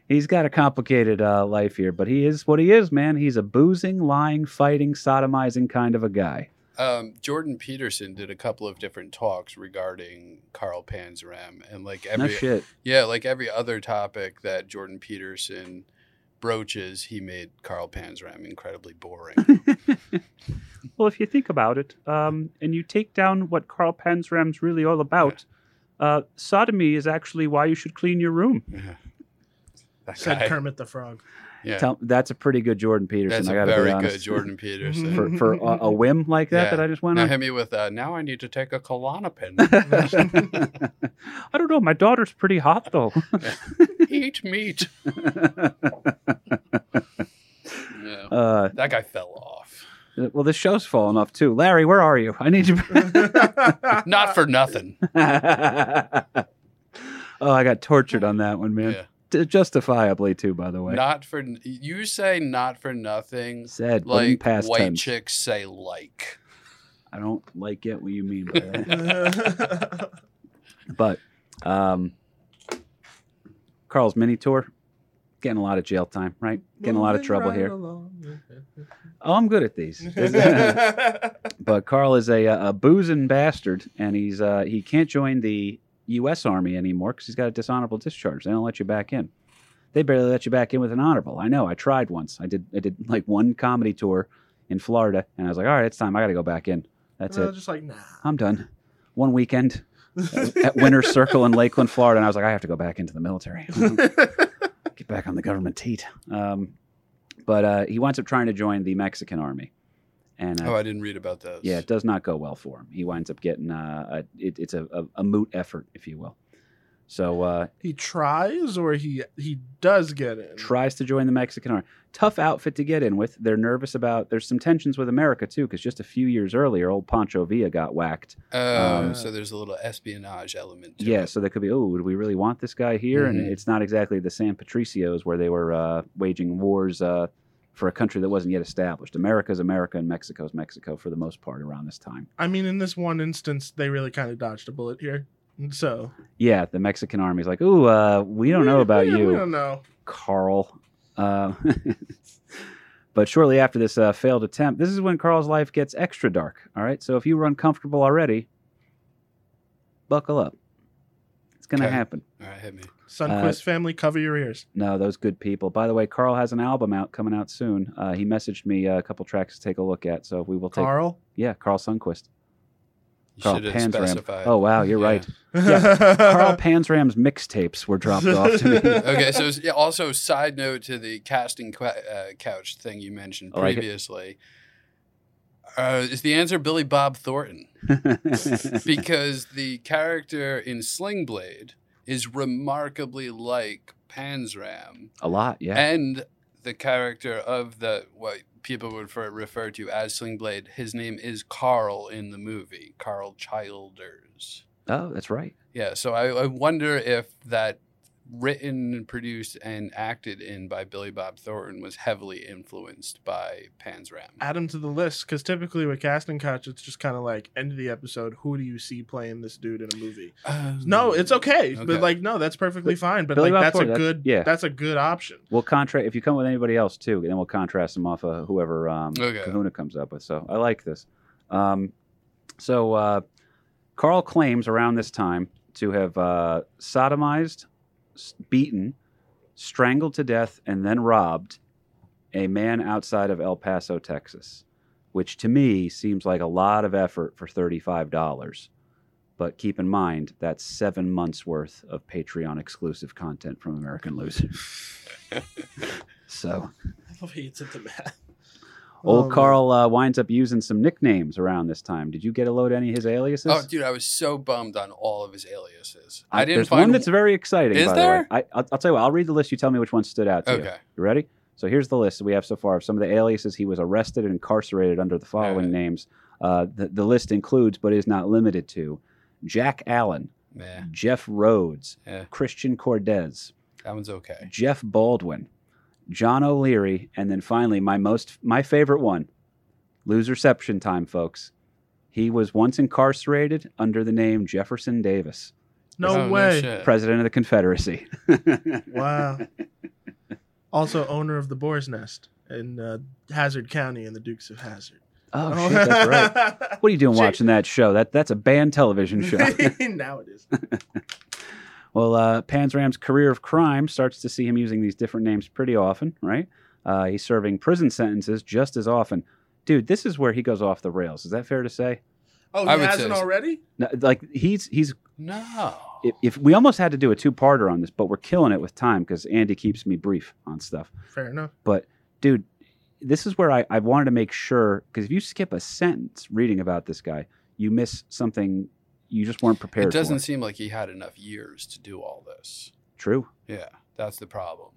he's got a complicated uh, life here, but he is what he is, man. He's a boozing, lying, fighting, sodomizing kind of a guy. Um, Jordan Peterson did a couple of different talks regarding Carl Panzram, and like No every shit. yeah, like every other topic that Jordan Peterson broaches, he made Carl Panzram incredibly boring. Well, if you think about it, um, and you take down what Carl Panzram's really all about, uh, sodomy is actually why you should clean your room. That Said guy, Kermit the Frog. yeah, Tell, that's a pretty good Jordan Peterson. that's I a gotta be very honest. good Jordan Peterson. for for a, a whim like that Yeah. that I just went now on. hit me with uh, now I need to take a Klonopin. I don't know. My daughter's pretty hot though. Eat meat. Yeah. uh, That guy fell off. well, this show's falling off too. Larry, where are you? I need you. Not for nothing. oh, I got tortured on that one, man. Yeah. T- justifiably too, by the way. Not for you say not for nothing. Said Like past white tense. chicks say like. I don't like it. what you mean by that. but um, Carl's mini tour, getting a lot of jail time, right? Getting a lot of trouble here. Oh, I'm good at these. but Carl is a, a boozing bastard, and he's uh, he can't join the U.S. Army anymore because he's got a dishonorable discharge. They don't let you back in. They barely let you back in with an honorable. I know. I tried once. I did. I did like one comedy tour in Florida, and I was like, all right, it's time. I got to go back in. That's Uh, it. Just like nah. I'm done. One weekend at Winter Circle in Lakeland, Florida, and I was like, I have to go back into the military. Get back on the government teat. Um, but uh, he winds up trying to join the Mexican army, and uh, Oh, I didn't read about those. yeah, it does not go well for him. He winds up getting uh, a, it, it's a, a, a moot effort, if you will. So uh, he tries or he he does get in. tries to join the Mexican army. Tough outfit to get in with. They're nervous about. There's some tensions with America too, because just a few years earlier, old Pancho Villa got whacked. Oh, Um, so there's a little espionage element. To Yeah, it. so they could be, oh, do we really want this guy here? And Mhm. it's not exactly the San Patricios where they were uh, waging wars uh, for a country that wasn't yet established. America's America and Mexico's Mexico for the most part around this time. I mean, in this one instance, they really kind of dodged a bullet here. So Yeah, the Mexican army's like, ooh, uh, we don't know about we, you, We don't know. Carl. Uh, but shortly after this uh, failed attempt, this is when Carl's life gets extra dark. All right, so if you were uncomfortable already, buckle up. It's gonna Okay. happen. All right, hit me. Sunquist family, cover your ears. No, those good people. By the way, Carl has an album out coming out soon. Uh, he messaged me a couple tracks to take a look at, so we will take. Carl. Yeah, Carl Sunquist. You Carl should have Panzram. Oh wow, you're Yeah. right. Carl Panzram's mixtapes were dropped off to me. okay, so also side note to the casting qu- uh, couch thing you mentioned I like it. previously. Uh, is the answer Billy Bob Thornton? because the character in Sling Blade is remarkably like Panzram, a lot, yeah. and the character of the what people would refer, refer to as Sling Blade, his name is Carl in the movie, Carl Childers. oh, that's right. Yeah, so I, I wonder if that written, produced, and acted in by Billy Bob Thornton was heavily influenced by Panzram. Add him to the list because typically with casting couch, it's just kind of like end of the episode. Who do you see playing this dude in a movie? No, it's okay, Okay. but like no, that's perfectly fine. But Billy like Bob that's a Thornton, that's- good, yeah. that's a good option. We'll contrast if you come with anybody else too, then we'll contrast them off of whoever um, Okay. Kahuna comes up with. So I like this. Um, so uh, Carl claims around this time to have uh, sodomized, s- beaten, strangled to death, and then robbed a man outside of El Paso, Texas, which to me seems like a lot of effort for thirty-five dollars. But keep in mind that's seven months worth of Patreon exclusive content from American Loser. so I love how you did the math. Old Um, Carl uh, winds up using some nicknames around this time. Did you get a load of any of his aliases? Oh, dude, I was so bummed on all of his aliases. I- I, didn't There's find one that's very exciting. Is by there? The way. I, I'll, I'll tell you what. I'll read the list. You tell me which one stood out to you. Okay. You ready? So here's the list we have so far of some of the aliases he was arrested and incarcerated under the following Alright. names. Uh, the, the list includes, but is not limited to, Jack Allen, Yeah, Jeff Rhodes, yeah, Christian Cordes. that one's okay. Jeff Baldwin, John O'Leary, and then finally my most my favorite one, loserception time, folks. He was once incarcerated under the name Jefferson Davis, No Oh, way. shit. president of the Confederacy. wow. Also owner of the Boar's Nest in uh, Hazzard County in the Dukes of Hazzard. oh shit, that's right. What are you doing Shit. watching that show? That that's a banned television show. now it is. Well, uh, Panzram's career of crime starts to see him using these different names pretty often, right? Uh, he's serving prison sentences just as often. Dude, this is where he goes off the rails. Is that fair to say? Oh, he I would hasn't say already? No, like he's he's No. if, if we almost had to do a two-parter on this, but we're killing it with time because Andy keeps me brief on stuff. Fair enough. But dude, this is where I, I wanted to make sure because if you skip a sentence reading about this guy, you miss something you just weren't prepared It doesn't for. seem like he had enough years to do all this. True. Yeah, that's the problem.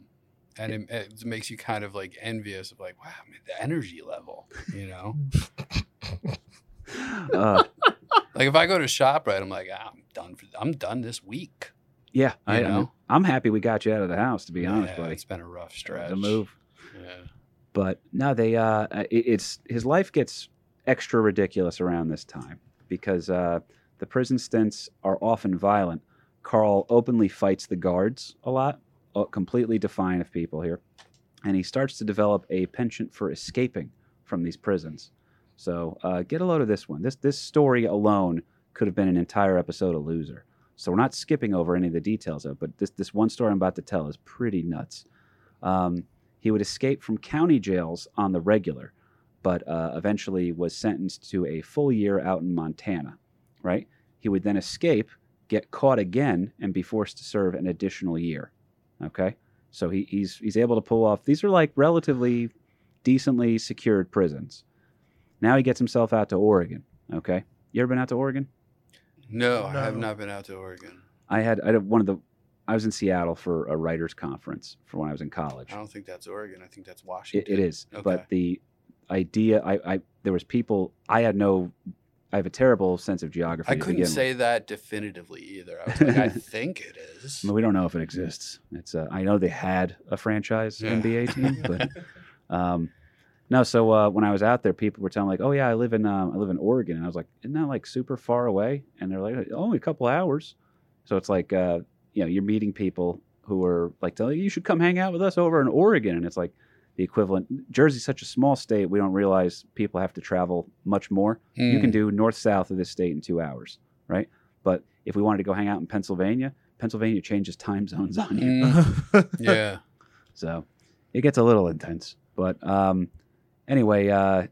And it, it makes you kind of like envious of like, wow, man, the energy level, you know? Uh, like if I go to shop right, I'm like, ah, I'm done for I'm done this week. yeah, I You know? know. I'm happy we got you out of the house. To be honest, Yeah, buddy, It's been a rough stretch. was a move. Yeah. But no, they uh, it, it's his life gets extra ridiculous around this time because uh, the prison stints are often violent. Carl openly fights the guards a lot, uh, completely defiant of people here, and he starts to develop a penchant for escaping from these prisons. So uh, get a load of this one. This this story alone could have been an entire episode of Loser. So we're not skipping over any of the details of it, but this this one story I'm about to tell is pretty nuts. Um, he would escape from county jails on the regular, but uh, eventually was sentenced to a full year out in Montana. Right? He would then escape, get caught again, and be forced to serve an additional year. Okay, so he, he's he's able to pull off. These are like relatively decently secured prisons. Now he gets himself out to Oregon. Okay, you ever been out to Oregon? No, I have not been out to Oregon. I had I had one of the. I was in Seattle for a writers' conference for when I was in college. I don't think that's Oregon. I think that's It, Washington. it is, Okay. but the idea, I, I, there was people. I had no. I have a terrible sense of geography. I couldn't say that definitively either. I was like, I think it is. We don't know if it exists. It's. Uh, I know they had a franchise Yeah. NBA team, but um, no. So uh, when I was out there, people were telling me like, "Oh yeah, I live in um, I live in Oregon," and I was like, "Isn't that like super far away?" And they're like, "Only a couple hours." So it's like, uh, you know, you're meeting people who are like telling you, you should come hang out with us over in Oregon, and it's like the equivalent. Jersey's such a small state, we don't realize people have to travel much more. You Hmm. can do north south of this state in two hours, right? But if we wanted to go hang out in Pennsylvania, Pennsylvania changes time zones on you. Mm, yeah. So it gets a little intense. But um, anyway, uh,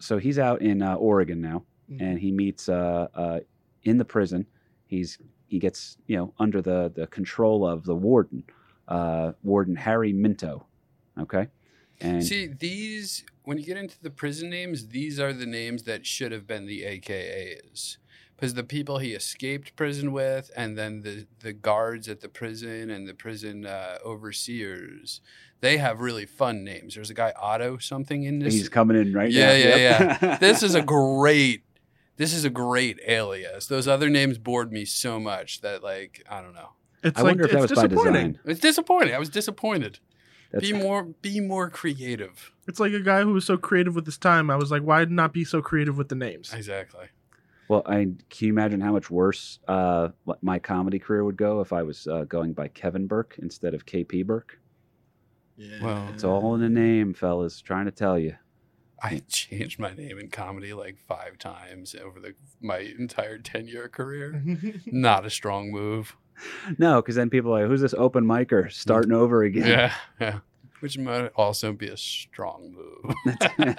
so he's out in uh, Oregon now, Mhm. and he meets uh, uh, in the prison. He's he gets you know under the the control of the warden, uh, Warden Harry Minto. Okay, and See, these, when you get into the prison names, these are the names that should have been the AKAs. Because the people he escaped prison with, and then the, the guards at the prison and the prison uh, overseers, they have really fun names. There's a guy, Otto something in this. he's coming in right Yeah, now. yeah, Yep. this is a great this is a great alias. Those other names bored me so much that like I don't know. It's I like wonder if that it's was by disappointing. design. It's disappointing. I was disappointed. That's, be more be more creative. It's like a guy who was so creative with his time. I was like, why not be so creative with the names? Exactly. well, I can you imagine how much worse uh, my comedy career would go if I was uh, going by Kevin Burke instead of KP Burke? Yeah. Well, It's all in the name, fellas. Trying to tell you. I changed my name in comedy like five times over the my entire ten year career. Not a strong move. No, because then people are like, who's this open micer starting over again? Yeah, yeah. Which might also be a strong move.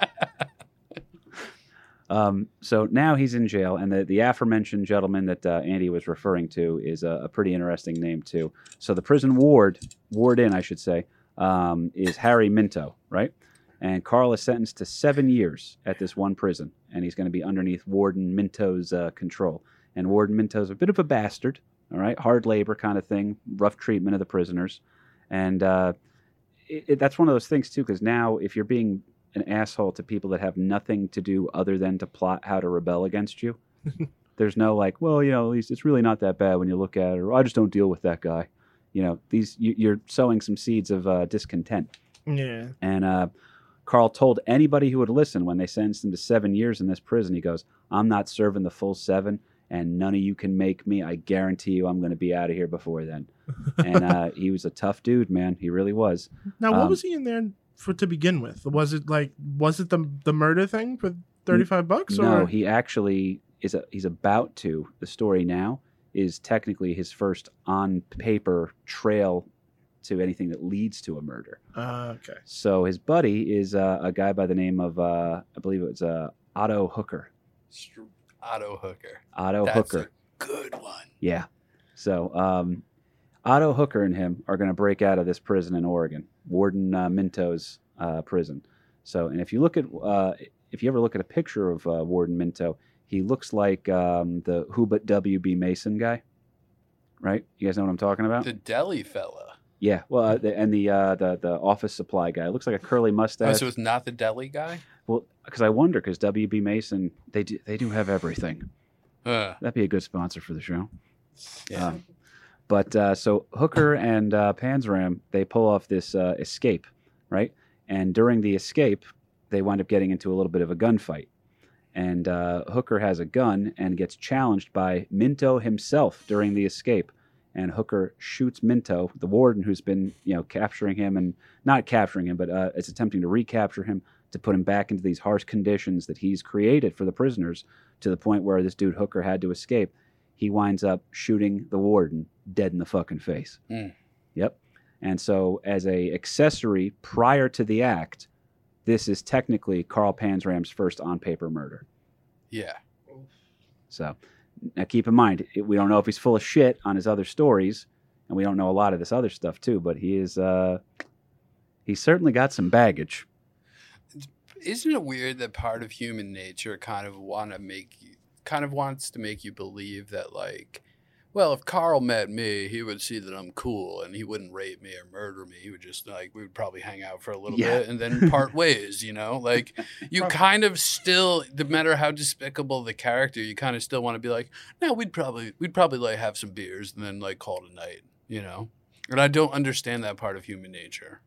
Um, so now he's in jail, and the, the aforementioned gentleman that uh, Andy was referring to is a, a pretty interesting name too. So the prison ward, warden, I should say, um, is Harry Minto, right? And Carl is sentenced to seven years at this one prison, and he's going to be underneath Warden Minto's uh, control. And Warden Minto's a bit of a bastard, all right, hard labor kind of thing, rough treatment of the prisoners, and uh, it, it, that's one of those things too. Because now, if you're being an asshole to people that have nothing to do other than to plot how to rebel against you. There's no like, well, you know, at least it's really not that bad when you look at it, or I just don't deal with that guy. You know, these you, you're sowing some seeds of uh, discontent. yeah. And uh, Carl told anybody who would listen when they sentenced him to seven years in this prison, he goes, "I'm not serving the full seven, and none of you can make me. I guarantee you, I'm going to be out of here before then." and uh, he was a tough dude, man. He really was. Now, what um, was he in there for to begin with? Was it like was it the the murder thing for thirty five bucks? No, or he actually is. A, he's about to. The story now is technically his first on paper trail to anything that leads to a murder. Uh, okay. So his buddy is uh, a guy by the name of uh, I believe it was uh, Otto Hooker. Str- Otto Hooker. Otto That's Hooker. a good one. Yeah. So um, Otto Hooker and him are going to break out of this prison in Oregon, Warden uh, Minto's uh, prison. So, and if you look at, uh, if you ever look at a picture of uh, Warden Minto, he looks like um, the Who But W.B. Mason guy, right? You guys know what I'm talking about? The deli fella. yeah. Well, uh, the, and the uh, the the office supply guy looks like a curly Oh, mustache. so it's not the deli guy? Well, because I wonder, because W.B. Mason, they do they do have everything. Uh, That'd be a good sponsor for the show. yeah. Um, but uh, so Hooker and uh, Panzram they pull off this uh, escape, right? And during the escape, they wind up getting into a little bit of a gunfight. And uh, Hooker has a gun and gets challenged by Minto himself during the escape. And Hooker shoots Minto, the warden who's been, you know, capturing him and not capturing him, but uh, is attempting to recapture him to put him back into these harsh conditions that he's created for the prisoners to the point where this dude Hooker had to escape he winds up shooting the warden dead in the fucking face. Mm. Yep. And so, as a accessory prior to the act, this is technically Carl Panzram's first on paper murder. Yeah. So, now keep in mind, we don't know if he's full of shit on his other stories, and we don't know a lot of this other stuff too. But he is, uh, he's certainly got some baggage. Isn't it weird that part of human nature kind of want to make you, kind of wants to make you believe that like, well, if Carl met me, he would see that I'm cool and he wouldn't rape me or murder me. He would just like we would probably hang out for a little Yeah. bit and then part ways, you know? Like you kind of still no matter how despicable the character, you kind of still want to be like, no, we'd probably we'd probably like have some beers and then like call it a night, you know? And I don't understand that part of human nature.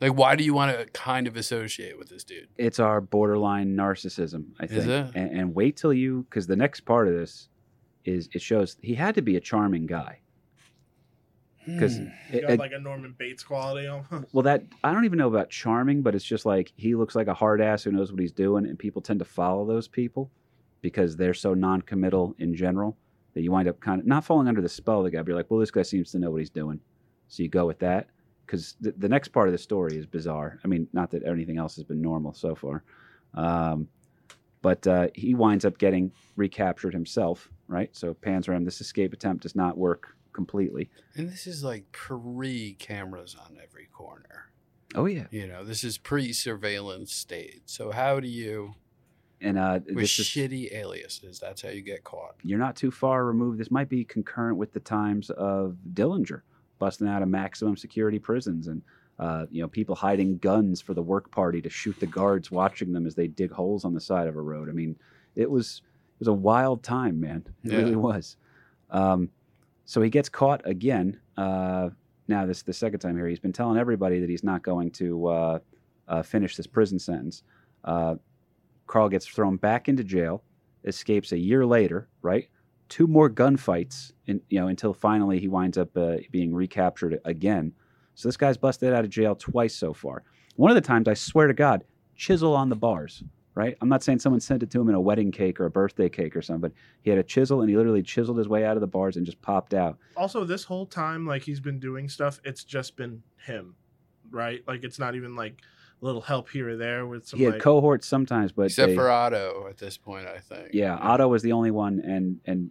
Like, why do you want to kind of associate with this dude? It's our borderline narcissism, I think. Is it? And, and wait till you, because the next part of this is it shows he had to be a charming guy. Because Hmm. You got like a Norman Bates quality. on him. well, that I don't even know about charming, but it's just like he looks like a hard ass who knows what he's doing, and people tend to follow those people because they're so non-committal in general that you wind up kind of not falling under the spell of the guy, but you're like, well, this guy seems to know what he's doing. So you go with that because the, the next part of the story is bizarre. I mean, not that anything else has been normal so far. Um, but uh, he winds up getting recaptured himself, right? So Panzram, this escape attempt does not work completely. And this is like pre cameras on every corner. Oh yeah, You know, this is pre surveillance state. So how do you and uh, with this is, shitty aliases? That's how you get caught. you're not too far removed. This might be concurrent with the times of Dillinger busting out of maximum security prisons and uh, you know people hiding guns for the work party to shoot the guards watching them as they dig holes on the side of a road. I mean, it was it was a wild time, man. It Yeah. really was. Um, so he gets caught again. Uh, now this the second time here. He's been telling everybody that he's not going to uh, uh, finish this prison sentence. Uh, Carl gets thrown back into jail, escapes a year later, right? Two more gunfights, in, you know, until finally he winds up uh, being recaptured again. So this guy's busted out of jail twice so far. One of the times, I swear to God, chisel on the bars, right? I'm not saying someone sent it to him in a wedding cake or a birthday cake or something, but he had a chisel and he literally chiseled his way out of the bars and just popped out. Also, this whole time, like he's been doing stuff, it's just been him, right? Like it's not even like little help here or there with some he had like, cohorts sometimes, but Except they- for Otto at this point, I think. Yeah, Otto was the only one, and and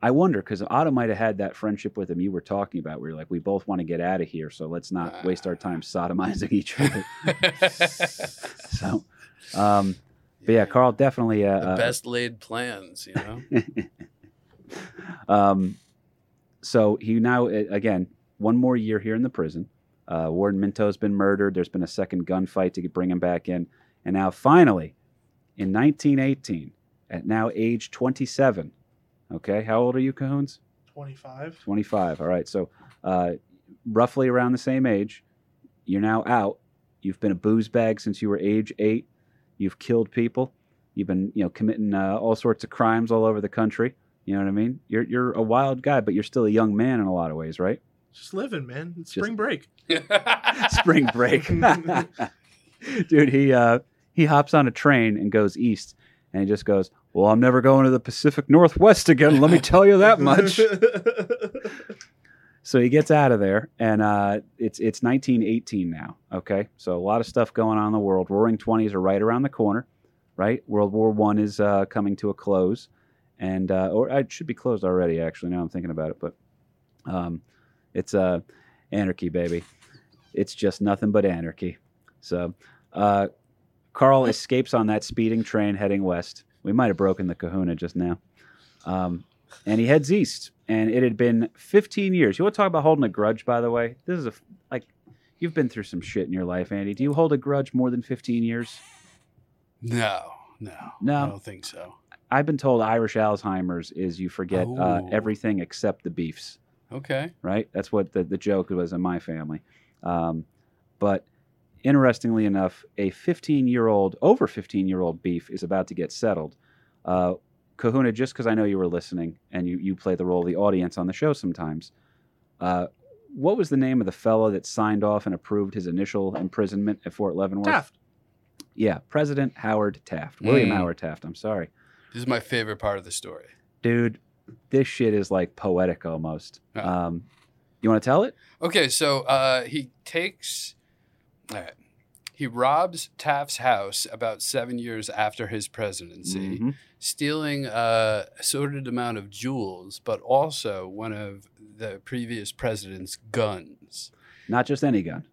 I wonder because Otto might have had that friendship with him you were talking about, where you're like, we both want to get out of here, so let's not waste our time sodomizing each other. so, um, but yeah, Carl definitely uh, the uh, best laid plans, you know? um, so he now again one more year here in the prison. Uh, Warden Minto's been murdered. There's been a second gunfight to bring him back in, and now finally, in 1918, at now age 27. Okay, how old are you, Cahoons? 25. 25. All right, so uh, roughly around the same age. You're now out. You've been a booze bag since you were age eight. You've killed people. You've been, you know, committing uh, all sorts of crimes all over the country. You know what I mean? You're you're a wild guy, but you're still a young man in a lot of ways, right? Just living, man. It's Just- spring break. Spring break, dude. He uh, he hops on a train and goes east, and he just goes, "Well, I'm never going to the Pacific Northwest again. Let me tell you that much." So he gets out of there, and uh, it's it's 1918 now. Okay, so a lot of stuff going on in the world. Roaring Twenties are right around the corner, right? World War One is uh, coming to a close, and uh, or it should be closed already. Actually, now I'm thinking about it, but um, it's uh, anarchy, baby. It's just nothing but anarchy. So uh, Carl escapes on that speeding train heading west. We might have broken the Kahuna just now. Um, and he heads east. And it had been 15 years. You want to talk about holding a grudge, by the way? This is a like you've been through some shit in your life, Andy. Do you hold a grudge more than 15 years? no, no. No. I don't think so. I've been told Irish Alzheimer's is you forget uh, everything except the beefs. Okay. right? That's what the, the joke was in my family. Um, but interestingly enough, a 15 year old, over 15 year old beef is about to get settled. Uh, Kahuna, just because I know you were listening and you, you play the role of the audience on the show sometimes, uh, what was the name of the fellow that signed off and approved his initial imprisonment at Fort Leavenworth? Taft. Yeah, President Howard Taft. William Mm. Howard Taft, I'm sorry. This is my favorite part of the story. Dude, this shit is like poetic almost. Yeah. Um, you want to tell it? Okay, so uh, he takes. All right. He robs Taft's house about seven years after his presidency, Mhm. stealing a assorted amount of jewels, but also one of the previous president's guns. not just any gun,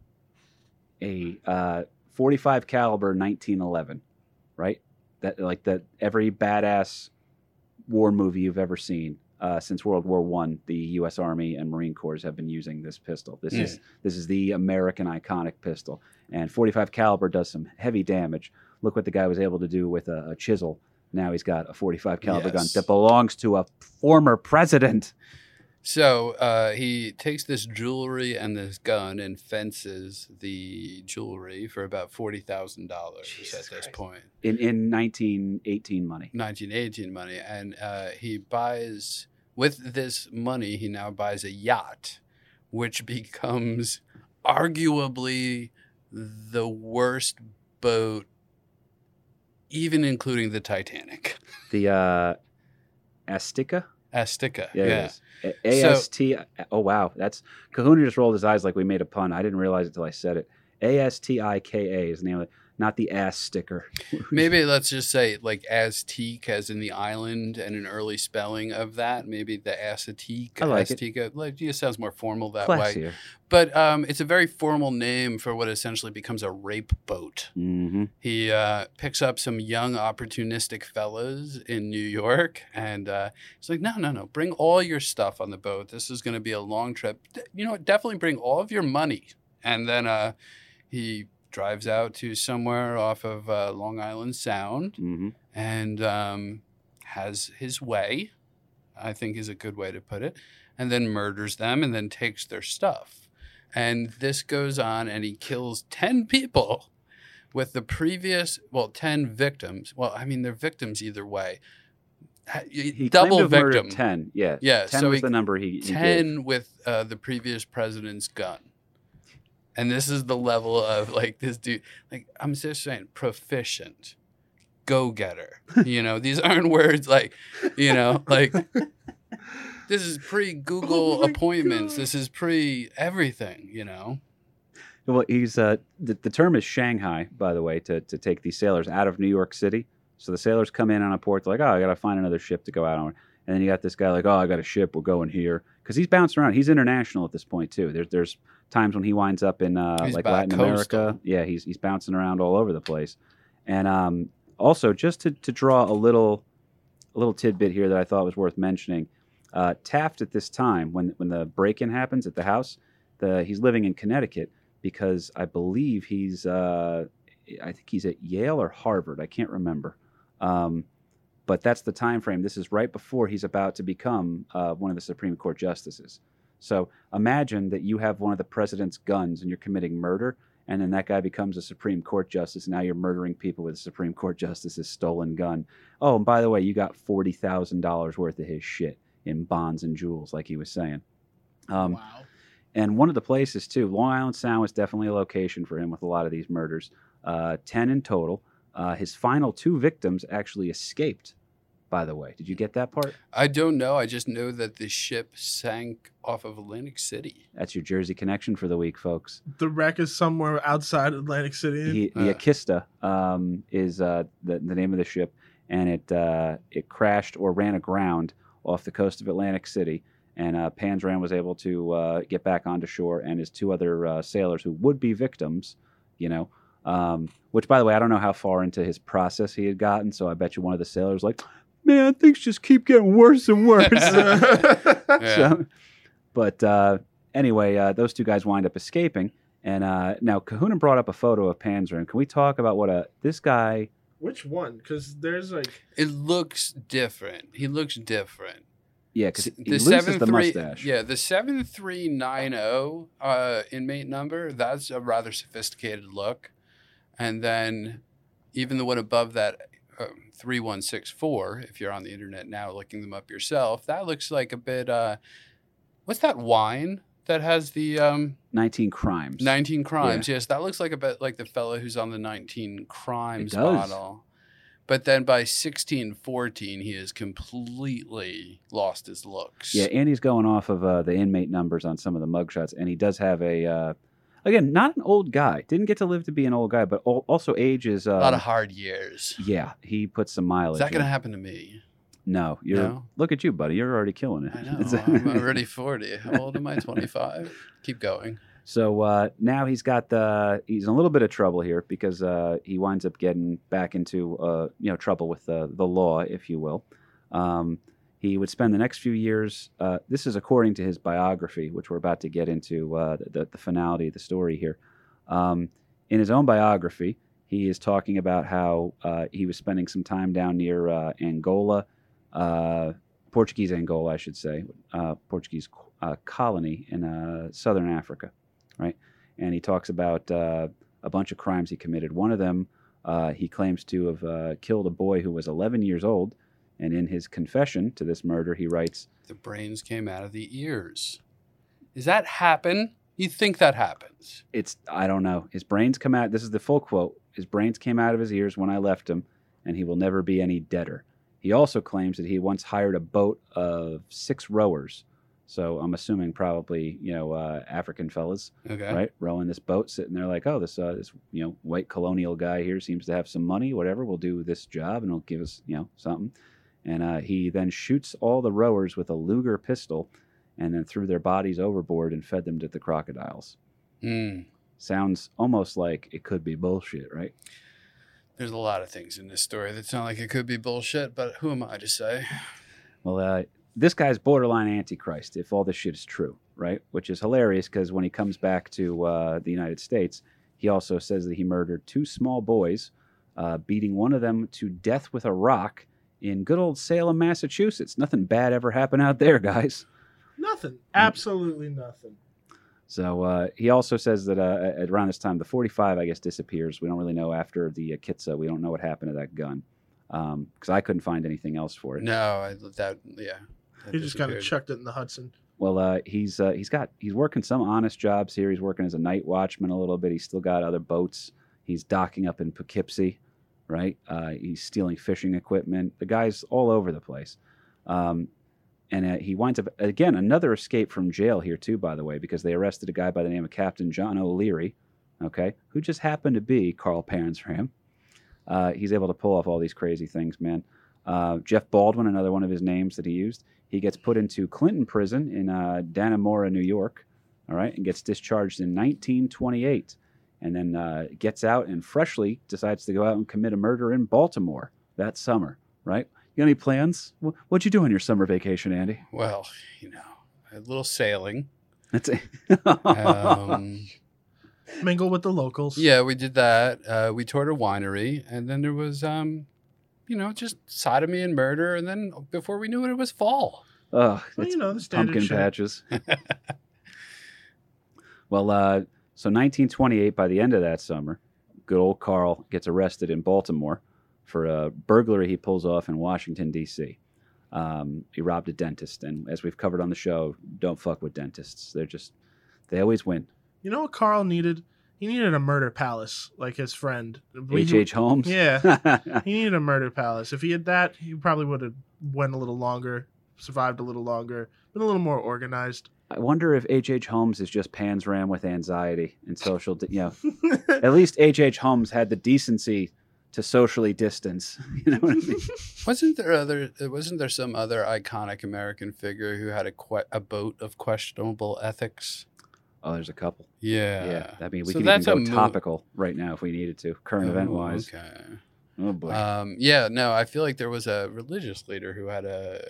a uh, 45 caliber 1911, right? That like that every badass war movie you've ever seen uh, since World War One, the U.S. Army and Marine Corps have been using this pistol. This is this is the American iconic pistol, and 45 caliber does some heavy damage. Look what the guy was able to do with a, a chisel. Now he's got a 45 caliber gun that belongs to a former president. So uh, he takes this jewelry and this gun and fences the jewelry for about forty thousand dollars at this Christ. point. In in 1918 money. 1918 money and uh, he buys with this money he now buys a yacht which becomes arguably the worst boat even including the titanic The uh, Azteca. Astica. Yeah, Yeah. it is. A- So- AST. oh wow, that's Kahuna just rolled his eyes like we made a pun. I didn't realize it until I said it. A S T I K A is the name of it, not the ass sticker. Maybe let's just say like Azteque as in the island and an early spelling of that. Maybe the Assateague. I like it. Azteca. Like, it sounds more formal that way. But um, it's a very formal name for what essentially becomes a rape boat. hmm He uh, picks up some young, opportunistic fellas in New York, and uh, he's like, "No, no, no! Bring all your stuff on the boat. This is going to be a long trip. D- You know what? Definitely bring all of your money." And then uh, he drives out to somewhere off of uh, Long Island Sound hmm and um, has his way. I think is a good way to put it, and then murders them, and then takes their stuff. And this goes on, and he kills ten people with the previous, well, ten victims. Well, I mean, they're victims either way. He Double victim. ten. Yeah, Yeah, ten so was he- the number he, he gave. 10 with uh, the previous president's gun. And this is the level of like this dude, like I'm just saying, proficient, go getter. You know, these aren't words like, you know, like this is pre Google Oh appointments. God. This is pre everything, you know. Well, he's uh, the, the term is Shanghai, by the way, to, to take these sailors out of New York City. So the sailors come in on a port, they're like, oh, I got to find another ship to go out on. And then you got this guy like, oh, I got a ship, we're going here. Because he's bouncing around. He's international at this point, too. There's there's times when he winds up in uh, like Latin coastal. America. Yeah, he's, he's bouncing around all over the place. And um, also, just to, to draw a little a little tidbit here that I thought was worth mentioning, uh, Taft at this time, when, when the break-in happens at the house, the, he's living in Connecticut because I believe he's uh, I think he's at Yale or Harvard. I can't remember. Um, but that's the time frame. This is right before he's about to become uh, one of the Supreme Court justices. So imagine that you have one of the president's guns and you're committing murder, and then that guy becomes a Supreme Court justice. Now you're murdering people with a Supreme Court justice's stolen gun. Oh, and by the way, you got forty thousand dollars worth of his shit in bonds and jewels, like he was saying. Um, wow. and one of the places too, Long Island Sound was definitely a location for him with a lot of these murders. Uh, Ten in total. Uh, his final two victims actually escaped. By the way, did you get that part? I don't know. I just know that the ship sank off of Atlantic City. That's your Jersey connection for the week, folks. The wreck is somewhere outside Atlantic City. He, the Uh. Akista um, is uh, the, the name of the ship, and it uh, it crashed or ran aground off the coast of Atlantic City. And uh, Panzram was able to uh, get back onto shore, and his two other uh, sailors who would be victims, you know, um, which by the way, I don't know how far into his process he had gotten. So I bet you one of the sailors like, man, things just keep getting worse and worse. Yeah. So, but uh, anyway, uh, those two guys wind up escaping. And uh, now Kahuna brought up a photo of Panzram. Can we talk about what a this guy? Which one? Because there's like It looks different. He looks different. Yeah, because he the loses seven the three, mustache. yeah, the seven three nine zero uh, inmate number. That's a rather sophisticated look, and then even the one above that, three one six four. If you're on the internet now looking them up yourself, that looks like a bit. Uh, what's that wine that has the um, Nineteen crimes. nineteen crimes? Yes, that looks like a bit like the fellow who's on the nineteen crimes does. bottle. But then by sixteen fourteen, he has completely lost his looks. Yeah, and he's going off of uh, the inmate numbers on some of the mugshots, and he does have a. Uh, again, not an old guy. Didn't get to live to be an old guy, but al- also age is. Uh, a lot of hard years. yeah, he put some mileage. Is that going to happen to me? No, you're. No? Look at you, buddy. You're already killing it. I know. I'm already 40. How old am I? 25? Keep going. So uh, now he's got the he's in a little bit of trouble here because uh, he winds up getting back into uh, you know trouble with the the law, if you will. Um, he would spend the next few years. Uh, this is according to his biography, which we're about to get into uh, the the finality of the story here. Um, in his own biography, he is talking about how uh, he was spending some time down near uh, Angola, uh, Portuguese Angola, I should say, uh, Portuguese colony in southern Africa, right? And he talks about a bunch of crimes he committed. One of them, he claims to have killed a boy who was 11 years old. And in his confession to this murder, he writes, The brains came out of the ears. Does that happen? You think that happens? "It's I don't know. His brains come out. This is the full quote. His brains came out of his ears when I left him, and he will never be any deader." He also claims that he once hired a boat of six rowers. So I'm assuming probably you know uh, African fellas, Okay. right, rowing this boat, sitting there like, oh, this uh, this you know white colonial guy here seems to have some money, whatever. We'll do this job and he'll give us you know something. And uh, he then shoots all the rowers with a Luger pistol, and then threw their bodies overboard and fed them to the crocodiles. Hmm. Sounds almost like it could be bullshit, right? There's a lot of things in this story that sound like it could be bullshit, but who am I to say? Well, uh, this guy's borderline antichrist if all this shit is true, right? Which is hilarious because when he comes back to uh, the United States, he also says that he murdered two small boys, uh, beating one of them to death with a rock in good old Salem, Massachusetts. Nothing bad ever happened out there, guys. Nothing. Absolutely nothing. So uh, he also says that uh, at around this time, the 45, I guess, disappears. We don't really know after the uh, Kitsa. We don't know what happened to that gun because I couldn't find anything else for it. No, I, that yeah. that He just kind of chucked it in the Hudson. Well, uh, he's uh, he's got he's working some honest jobs here. He's working as a night watchman a little bit. He's still got other boats. He's docking up in Poughkeepsie, right? Uh, he's stealing fishing equipment. The guy's all over the place, um, and uh, he winds up again another escape from jail here too. By the way, because they arrested a guy by the name of Captain John O'Leary, okay, who just happened to be Carl Panzram. Uh, he's able to pull off all these crazy things, man. Uh, Jeff Baldwin, another one of his names that he used. He gets put into Clinton prison in uh, Dannemora, New York, all right, and gets discharged in 1928, and then uh, gets out and freshly decides to go out and commit a murder in Baltimore that summer, right? You got any plans? What'd you do on your summer vacation, Andy? Well, you know, a little sailing. That's it. Um, Mingle with the locals. yeah, we did that. Uh, we toured a winery, and then there was, um, you know, just sodomy and murder, and then before we knew it, it was fall. Ugh, Well, it's you know, the standard pumpkin shit. patches. well, uh, so 1928, by the end of that summer, good old Carl gets arrested in Baltimore for a burglary he pulls off in Washington, D.C. Um, he robbed a dentist, and as we've covered on the show, don't fuck with dentists. They're just, they always win. You know what Carl needed? He needed a murder palace like his friend. H.H. H. Holmes? Yeah. He needed a murder palace. If he had that, he probably would have went a little longer, survived a little longer, been a little more organized. I wonder if H.H. H. Holmes is just Panzram with anxiety and social, di- you know, at least H.H. H. Holmes had the decency to socially distance. You know what I mean? Wasn't there other? Wasn't there some other iconic American figure who had a que- a boat of questionable ethics? Oh, there's a couple. Yeah. Yeah, I mean, we So could even go a mo- topical right now if we needed to, current event Oh, wise. Okay. Oh boy, Um, yeah, no, I feel like there was a religious leader who had a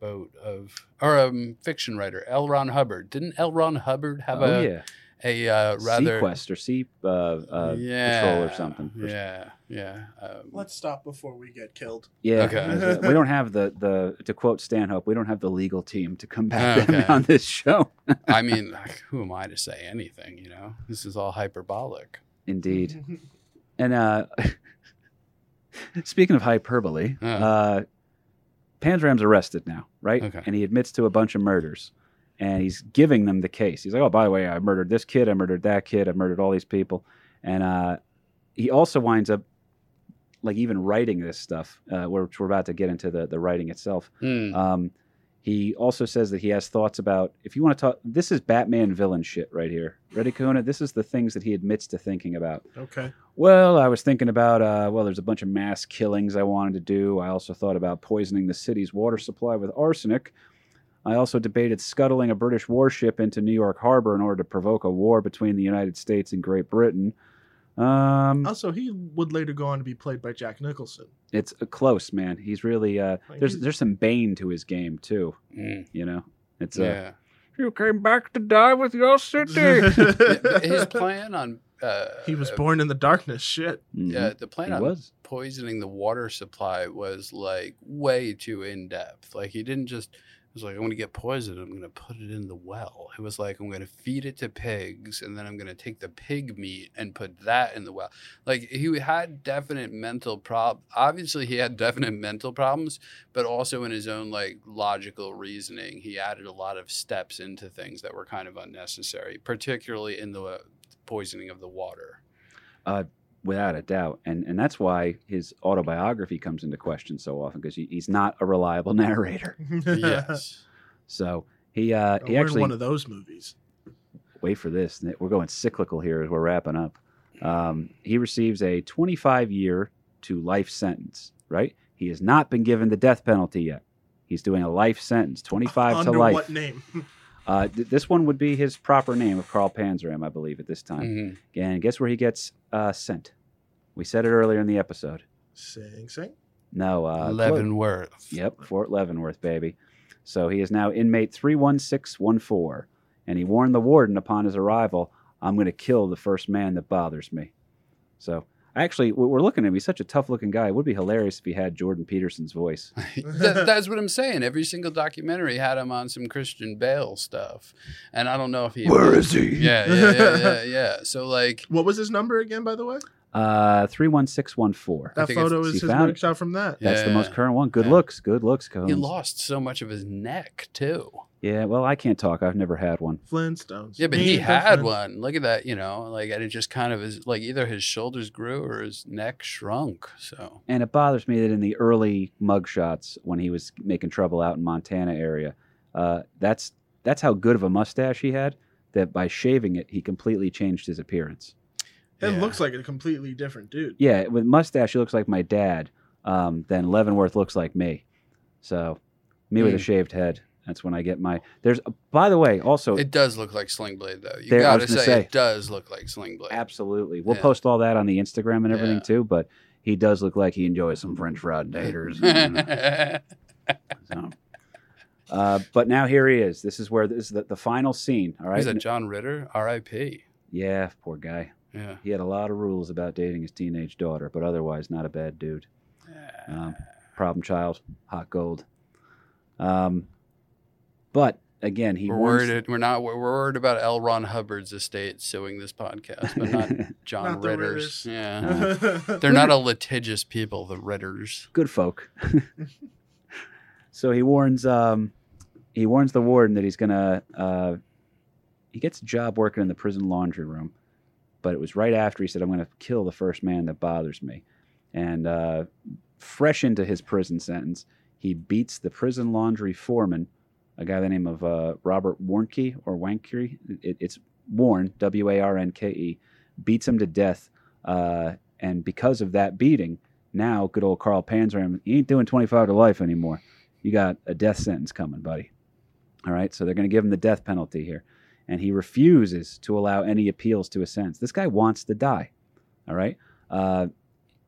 boat of, or a um, fiction writer, L. Ron Hubbard. Didn't L. Ron Hubbard have oh a yeah, a uh, rather Sequest or Sea uh, uh, yeah, Patrol or something. Or- Yeah, yeah. Um, Let's stop before we get killed. Yeah, Okay. uh, we don't have the the to quote Stanhope, we don't have the legal team to combat them Okay. on this show. I mean, like, who am I to say anything? You know, this is all hyperbolic. Indeed, and uh, speaking of hyperbole, Yeah. uh, Panzram's arrested now, right? Okay. And he admits to a bunch of murders. And he's giving them the case. He's like, oh, by the way, I murdered this kid. I murdered that kid. I murdered all these people. And uh, he also winds up, like, even writing this stuff, uh, which we're about to get into the, the writing itself. Hmm. Um, he also says that he has thoughts about, if you want to talk, this is Batman villain shit right here. Ready, Kahuna? This is the things that he admits to thinking about. Okay. Well, I was thinking about, uh, well, there's a bunch of mass killings I wanted to do. I also thought about poisoning the city's water supply with arsenic. I also debated scuttling a British warship into New York Harbor in order to provoke a war between the United States and Great Britain. Um, Also, he would later go on to be played by Jack Nicholson. it's uh, close, man. He's really uh, Like, there's he's- there's some bane to his game too. Hmm. You know, it's uh, Yeah. you came back to die with your city. Yeah, but His plan on uh, he was born in the darkness. Shit. Mhm. Yeah, the plan he on was. poisoning the water supply was like way too in depth. Like he didn't just it was like I'm gonna get poisoned. I'm gonna put it in the well. It was like I'm gonna feed it to pigs, and then I'm gonna take the pig meat and put that in the well. Like he had definite mental prob. Obviously, he had definite mental problems, but also in his own like logical reasoning, he added a lot of steps into things that were kind of unnecessary, particularly in the poisoning of the water. without a doubt, and and that's why his autobiography comes into question so often because he, he's not a reliable narrator. yes. So he uh, he We're in actually one of those movies. wait for this. We're going cyclical here as we're wrapping up. Um, he receives a 25 year to life sentence. Right? He has not been given the death penalty yet. He's doing a life sentence, 25 Under to life. what name? Uh, th- this one would be his proper name of Carl Panzram, I believe, at this time. Mhm. And guess where he gets uh, sent? We said it earlier in the episode. Sing, sing. No, uh, clo- Leavenworth. Yep, Fort Leavenworth, baby. So he is now inmate 31614. And he warned the warden upon his arrival, I'm going to kill the first man that bothers me. So actually, we- we're looking at him. He's such a tough looking guy. It would be hilarious if he had Jordan Peterson's voice. That- that's what I'm saying. Every single documentary had him on some Christian Bale stuff, and I don't know if he. Where is he? Yeah, yeah, yeah, yeah, yeah. So like, What was his number again, by the way? Uh, 31614. That photo is his found mugshot from that. That's the Yeah. most current one. Good Yeah. looks. Good looks, Combs. he lost so much of his neck too. Yeah, well, I can't talk. I've never had one. Flintstones. Yeah, but he and had Flintstones. one. Look at that. You know, like and it just kind of is like either his shoulders grew or his neck shrunk. So And it bothers me that in the early mugshots, when he was making trouble out in Montana area, uh, that's that's how good of a mustache he had. That by shaving it, he completely changed his appearance. It yeah. looks like a completely different dude. Yeah, with mustache, he looks like my dad. Um, then Leavenworth looks like me. So, me with a Mm. shaved head. That's when I get my. There's. By the way, also it does look like Sling Blade, though. You There- gotta say, say. it does look like Sling Blade. Absolutely. We'll Yeah. post all that on the Instagram and everything Yeah. too, but he does look like he enjoys some French fried taters. you so. Uh, but now here he is. This is where this is the, the final scene. All right. Is that John Ritter? R.I.P. Yeah, poor guy. Yeah. He had a lot of rules about dating his teenage daughter, but otherwise not a bad dude. Um, problem child, hot gold. Um, but again, he we're warns- worried. We're not. We're worried about L. Ron Hubbard's estate suing this podcast, but not John Not the Ritter's. Ritters. Yeah, they're not a litigious people. The Ritters. good folk. so he warns um, he warns the warden that he's gonna uh, he gets a job working in the prison laundry room, but it was right after he said I'm gonna kill the first man that bothers me, and uh, fresh into his prison sentence, he beats the prison laundry foreman, a guy by the name of uh, Robert Warnke or Wanke. It, it's Warren W A R N K E, beats him to death, uh, and because of that beating now good old Carl Panzram, he ain't doing 25 to life anymore. You got a death sentence coming, buddy. All right, so they're going to give him the death penalty here. And he refuses to allow any appeals to his sentence. This guy wants to die. All right. Uh,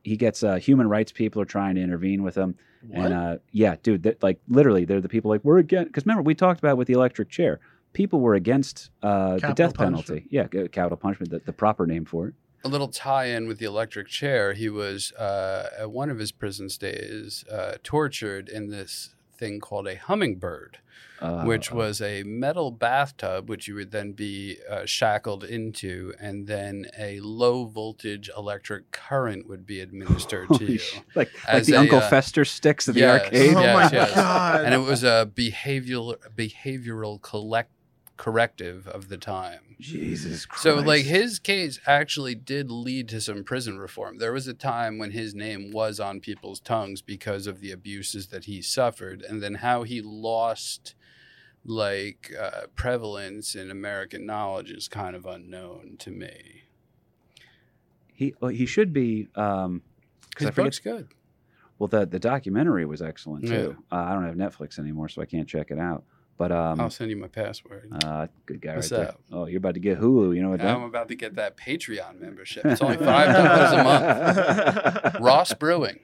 he gets uh, human rights people are trying to intervene with him. And uh, yeah, dude, that, like literally, they're the people like, we're against, because remember, we talked about with the electric chair, people were against uh, the Capital death punishment. penalty. Yeah, capital punishment, the, the proper name for it. A little tie-in with the electric chair. He was uh, at one of his prison stays uh, tortured in this thing called a hummingbird. Uh, which was a metal bathtub, which you would then be uh, shackled into, and then a low voltage electric current would be administered to you. sh- like, like the a, Uncle uh, Fester sticks at the yes. arcade. Oh Yes, my yes. god! And it was a behavioral behavioral collect corrective of the time. Jesus Christ. So, like, his case actually did lead to some prison reform. There was a time when his name was on people's tongues because of the abuses that he suffered, and then how he lost, like, uh, prevalence in American knowledge is kind of unknown to me. he well, he should be. Um, His book's good. well, the the documentary was excellent Yeah. too. Uh, I don't have Netflix anymore, so I can't check it out. But um, I'll send you my password. uh, good guy What's right up? there. Oh, you're about to get Hulu. You know what? I'm about to get that Patreon membership. It's only five dollars a month. Ross Brewing.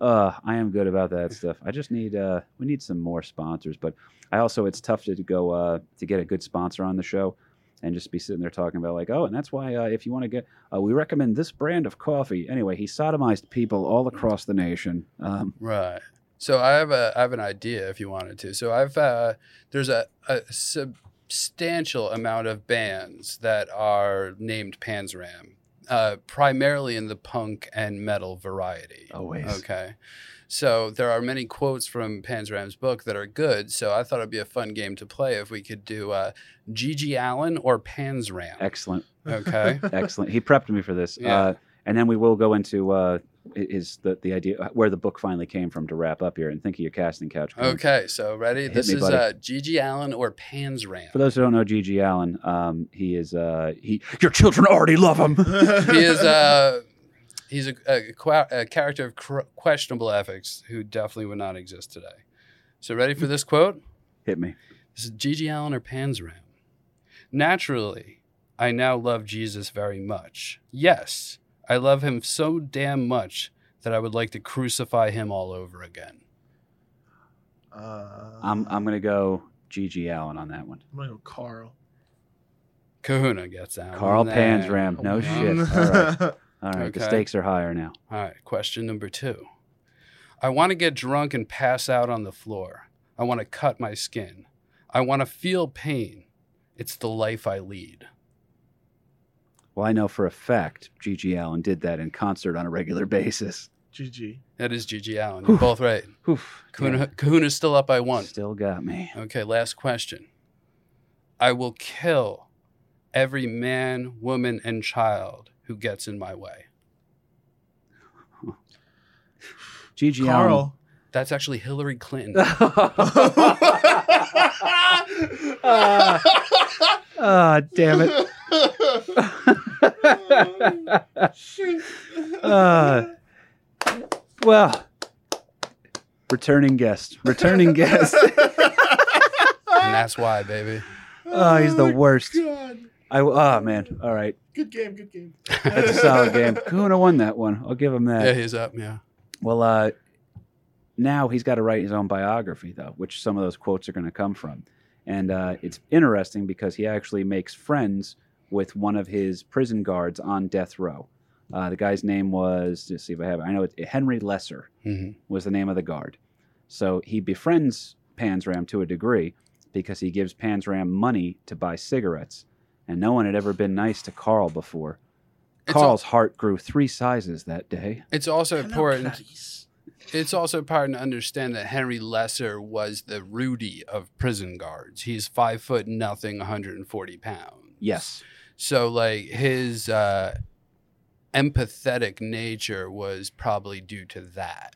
Uh, I am good about that stuff. I just need uh, we need some more sponsors, but I also it's tough to go uh, to get a good sponsor on the show and just be sitting there talking about like, oh, and that's why uh, if you want to get, uh, we recommend this brand of coffee. Anyway, he sodomized people all across the nation. Um, Right. So I have a I have an idea if you wanted to. So I've uh, there's a, a substantial amount of bands that are named Panzram, uh, primarily in the punk and metal variety. always. Okay. So there are many quotes from Panzram's book that are good. So I thought it'd be a fun game to play if we could do uh, G.G. Allin or Panzram. Excellent. Okay. Excellent. He prepped me for this. Yeah. Uh, and then we will go into uh, is the the idea where the book finally came from to wrap up here and think of your casting couch. Coon. Okay, so ready? Hit this me, is buddy. uh, G.G. Allin or Panzram. For those who don't know G.G. Allin, um, he is uh, he. Your children already love him. he is uh, he's a, a, a character of cr- questionable ethics who definitely would not exist today. So ready for this quote? Hit me. This is G.G. Allin or Panzram. Naturally, I now love Jesus very much. Yes, I love him so damn much that I would like to crucify him all over again. Uh, I'm I'm gonna go G.G. Allin on that one. I'm gonna go Carl. Kahuna gets that. Carl one. Panzram. No Oh, shit. man. All right. All right. The stakes are higher now. All right, question number two. I want to get drunk and pass out on the floor. I want to cut my skin. I want to feel pain. It's the life I lead. Well, I know for a fact G.G. Allin did that in concert on a regular basis. GG. That is G.G. Allin. You're both right. Oof. Kahuna, Yeah. Kahuna's still up by one. Still got me. Okay, last question. I will kill every man, woman, and child who gets in my way. G.G. Allin. Carl. That's actually Hillary Clinton. Ah, ah, damn it. Ah. well, returning guest. Returning guest. and that's why, baby. Oh, he's the worst. God. I oh man. All right, Good game. Good game. that's a solid game. Kuna won that one. I'll give him that. Yeah, he's up. Yeah. Well, uh, now he's got to write his own biography, though, which some of those quotes are going to come from. And uh, it's interesting because he actually makes friends with one of his prison guards on death row. Uh, the guy's name was, let's see if I have it. I know it's Henry Lesser hmm was the name of the guard. So he befriends Panzram to a degree because he gives Panzram money to buy cigarettes. And no one had ever been nice to Carl before. It's Carl's heart grew three sizes that day. It's also Hello, important. Clarice. It's also important to understand that Henry Lesser was the Rudy of prison guards. He's five foot nothing, 140 pounds. Yes. So like his uh, empathetic nature was probably due to that,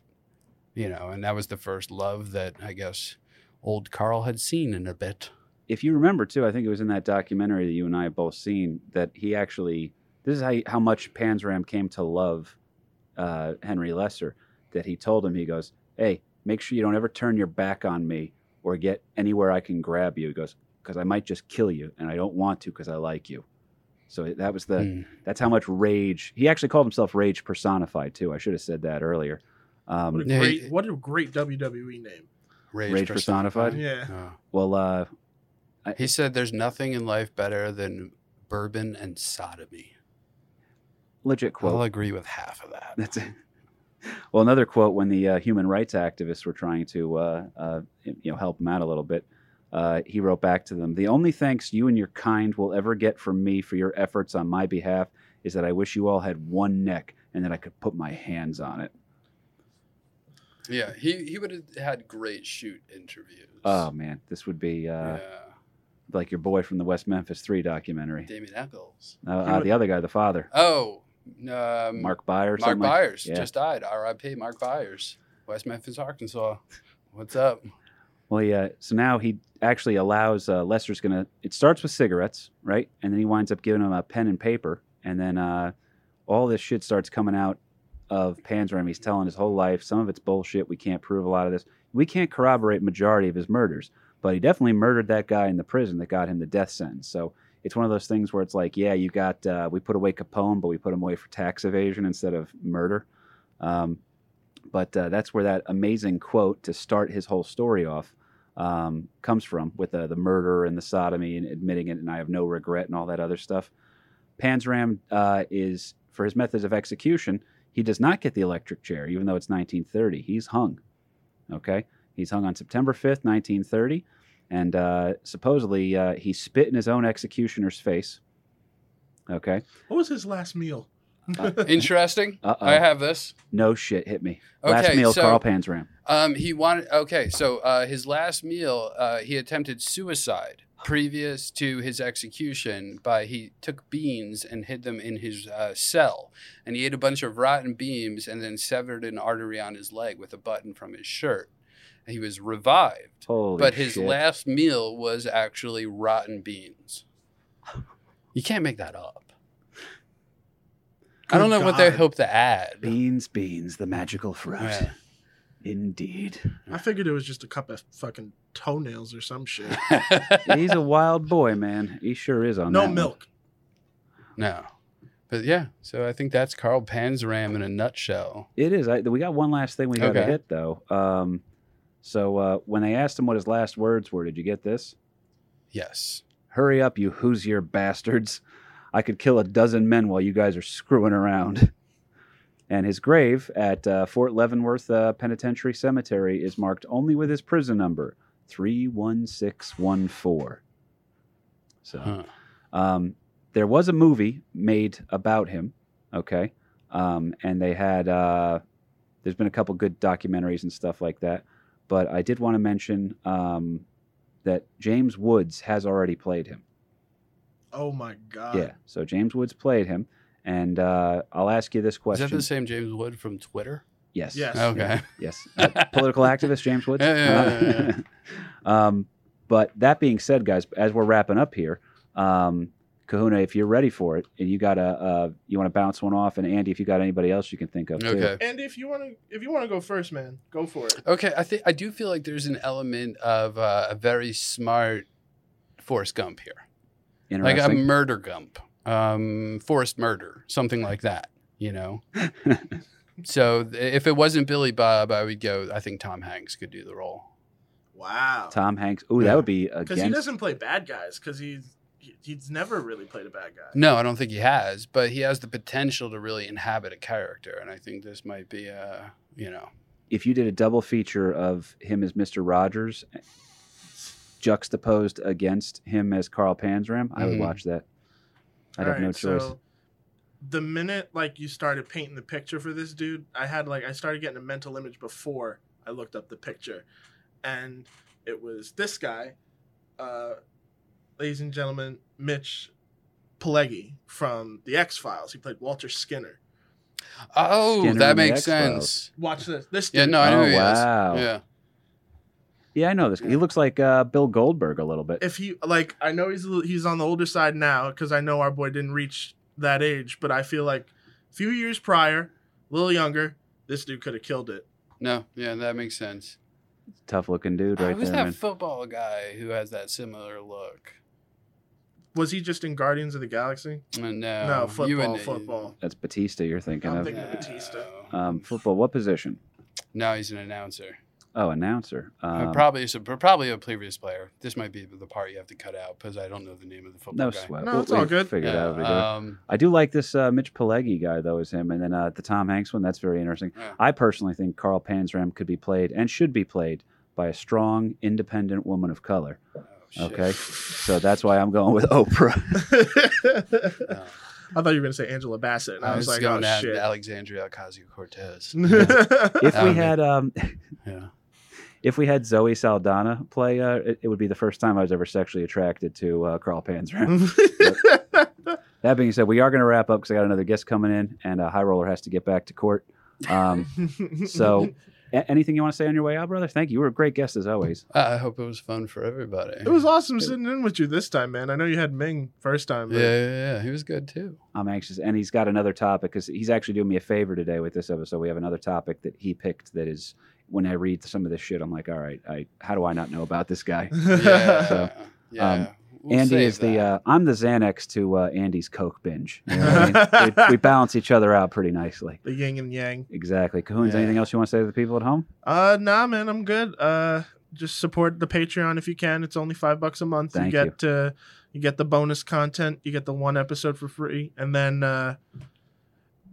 you know, and that was the first love that I guess old Carl had seen in a bit. if you remember too, I think it was in that documentary that you and I have both seen that he actually this is how how much Panzram came to love uh, Henry Lesser. That he told him he goes, "Hey, make sure you don't ever turn your back on me or get anywhere I can grab you." He goes, "Because I might just kill you, and I don't want to because I like you." So that was the Mm. that's how much rage he actually called himself Rage personified too. I should have said that earlier. What Um, a great, he- what a great WWE name. Rage, Rage personified? Yeah. Oh. well, uh, He said, "There's nothing in life better than bourbon and sodomy." legit quote. I'll agree with half of that. That's it. Well, another quote when the uh, human rights activists were trying to, uh, uh, you know, help him out a little bit. Uh, he wrote back to them: "The only thanks you and your kind will ever get from me for your efforts on my behalf is that I wish you all had one neck and that I could put my hands on it." Yeah, he he would have had great shoot interviews. Oh man, this would be uh, yeah, like your boy from the West Memphis Three documentary. Damien Echols. Uh, uh, the other guy, the father, Oh, um, Mark Byers. Mark something like- Byers yeah. just died. R.I.P. Mark Byers, West Memphis, Arkansas. What's up? Well, yeah. So now he actually allows uh, Lesser's gonna. It starts with cigarettes, right? And then he winds up giving him a pen and paper, and then uh, all this shit starts coming out of Panzram. He's telling his whole life. Some of it's bullshit. We can't prove a lot of this. We can't corroborate majority of his murders, but he definitely murdered that guy in the prison that got him the death sentence. So it's one of those things where it's like, yeah, you got uh, we put away Capone, but we put him away for tax evasion instead of murder. Um, but uh, that's where that amazing quote to start his whole story off um, comes from with uh, the murder and the sodomy and admitting it, and I have no regret and all that other stuff. Panzram uh, is, for his methods of execution, he does not get the electric chair, even though it's 1930. He's hung. Okay? He's hung on September 5th, 1930, and uh, supposedly uh, he spit in his own executioner's face. Okay? What was his last meal? Interesting. Uh-oh. I have this. No shit, hit me. Last Okay, meal, so- Carl Panzram. Um, he wanted. Okay, so uh, his last meal, uh, he attempted suicide previous to his execution by he took beans and hid them in his uh, cell and he ate a bunch of rotten beans and then severed an artery on his leg with a button from his shirt he was revived Holy but his shit. last meal was actually rotten beans you can't make that up i don't know Good what they hope to add beans, beans, the magical fruit. Yeah. Indeed. I figured it was just a cup of fucking toenails or some shit. He's a wild boy, man. He sure is on No that one. milk. no but yeah so i think that's carl panzram in a nutshell It is. I, we got one last thing we got to Okay. hit though. Um, so uh, when they asked him what his last words were, did you get this? yes Hurry up, you Hoosier bastards! I could kill a dozen men while you guys are screwing around. And his grave at uh, Fort Leavenworth uh, Penitentiary Cemetery is marked only with his prison number, three one six one four. So. Huh. Um, there was a movie made about him, okay, um, and they had. Uh, there's been a couple good documentaries and stuff like that, but I did want to mention um, that James Woods has already played him. Oh my god. yeah, so James Woods played him, and uh, I'll ask you this question. Is that the same James Wood from Twitter? Yes. Yes. Okay. Yes. Uh, political activist James Woods. Yeah, yeah, yeah, um, but that being said, guys, as we're wrapping up here, um, Kahuna, if you're ready for it, and you got a, uh, you want to bounce one off, and Andy, if you got anybody else you can think of, too. Okay. And if you want to, if you want to go first, man, go for it. Okay, I think I do feel like there's an element of uh, a very smart Forrest Gump here, like a murder Gump, um, Forrest Murder, something like that. You know. so if it wasn't Billy Bob, I would go. I think Tom Hanks could do the role. Wow. Tom Hanks. Oh, Yeah. that would be Because he doesn't play bad guys. Because he's he, he's never really played a bad guy. No, I don't think he has, but he has the potential to really inhabit a character, and I think this might be a you know. If you did a double feature of him as Mister Rogers, juxtaposed against him as Carl Panzram, I would Mhm. watch that. I'd have no choice. So the minute like you started painting the picture for this dude, I had like I started getting a mental image before I looked up the picture, and it was this guy, uh, ladies and gentlemen, Mitch Pileggi from the X Files. He played Walter Skinner. Oh, Skinner that makes sense. Watch this. This Dude. Yeah, dude. no, I know Oh, who he wow. is. Yeah. Yeah, I know this. He looks like uh, Bill Goldberg a little bit. if he like I know he's a little- he's on the older side now because I know our boy didn't reach that age, but I feel like a few years prior, a little younger, this dude could have killed it. No, yeah, that makes sense. Tough looking dude Uh, right who's there, that man. football guy who has that similar look? Was he just in Guardians of the Galaxy? Uh, no, No, you football, and- football. That's Batista you're thinking I'm of. thinking- Batista. Um, football, what position? No, he's an announcer. Oh, announcer. Uh, Um, probably, so, probably a previous player. This might be the part you have to cut out because I don't know the name of the football no guy. sweat. No, We'll- it's all good. Figure it Yeah, out. as we go. um, I do like this uh, Mitch Pileggi guy though Is him, and then uh, the Tom Hanks one. That's very interesting. Yeah. I personally think Carl Panzram could be played and should be played by a strong, independent woman of color. oh. Okay, so that's why I'm going with Oprah. No. I thought you were gonna say Angela Bassett, and I, I was, was like, going oh at shit. Alexandria Ocasio Cortez. if we Um, had um, Yeah. If we had Zoe Saldana play, uh, it, it would be the first time I was ever sexually attracted to uh, Carl Panzram. that being said, we are going to wrap up because I got another guest coming in, and uh, High Roller has to get back to court. Um, so, a- anything you want to say on your way out, brother? Thank you. You were a great guest as always. I hope it was fun for everybody. it was awesome sitting in with you this time, man. I know you had Ming first time. Yeah, yeah, yeah. He was good too. I'm anxious, and he's got another topic because he's actually doing me a favor today with this episode. We have another topic that he picked that is when I read some of this shit, I'm like, all right, I how do I not know about this guy? Yeah, So, yeah. um, We'll Andy save is the uh, I'm the Xanax to uh, Andy's Coke binge. You know I mean? we, we balance each other out pretty nicely. the yin and yang. Exactly. Cahoons, Yeah. anything else you want to say to the people at home? Uh, nah, man, I'm good. Uh, just support the Patreon if you can. It's only five bucks a month. Thank you get Uh, you get the bonus content. You get the one episode for free, and then uh,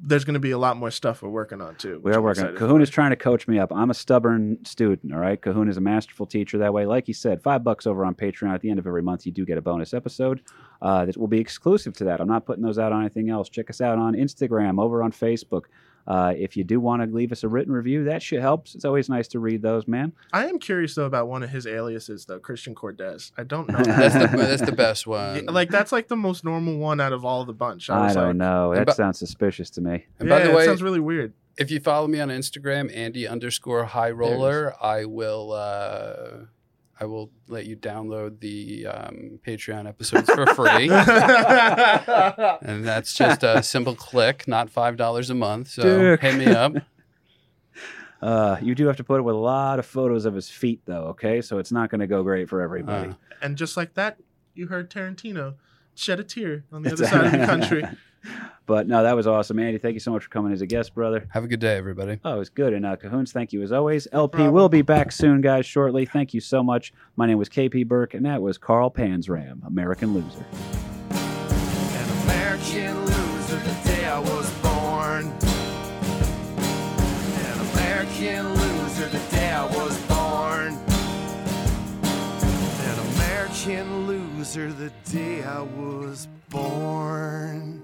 there's going to be a lot more stuff we're working on too. We are I'm working. excited Cahoon is trying to coach me up. I'm a stubborn student, all right? Cahoon is a masterful teacher that way. Like he said, five bucks over on Patreon. At the end of every month, you do get a bonus episode uh, that will be exclusive to that. I'm not putting those out on anything else. Check us out on Instagram, over on Facebook. Uh, if you do want to leave us a written review, that shit helps. It's always nice to read those, man. I am curious though about one of his aliases though, Christian Cortez. I don't know. That's the that's the best Yeah, one. like that's like the most normal one out of all the bunch. I, I, don't like, know. And That bu- sounds suspicious to me. and yeah, by the it way, sounds really weird. if you follow me on Instagram, Andy underscore High Roller, I will uh, I will let you download the um, Patreon episodes for free. and that's just a simple click, not five dollars a month. So Dick. hit me up. Uh, you do have to put it with a lot of photos of his feet, though. Okay, so it's not going to go great for everybody. Uh, and just like that, you heard Tarantino shed a tear on the other side of the country. But no, that was awesome, Andy. Thank you so much for coming as a guest, brother. have a good day, everybody. Oh, it was good. And uh, Cahoons, thank you as always. LP problem. will be back soon, guys, shortly. Thank you so much. My name was KP Burke, and that was Carl Panzram, American Loser. An American loser the day I was born. An American loser the day I was born. An American loser the day I was born.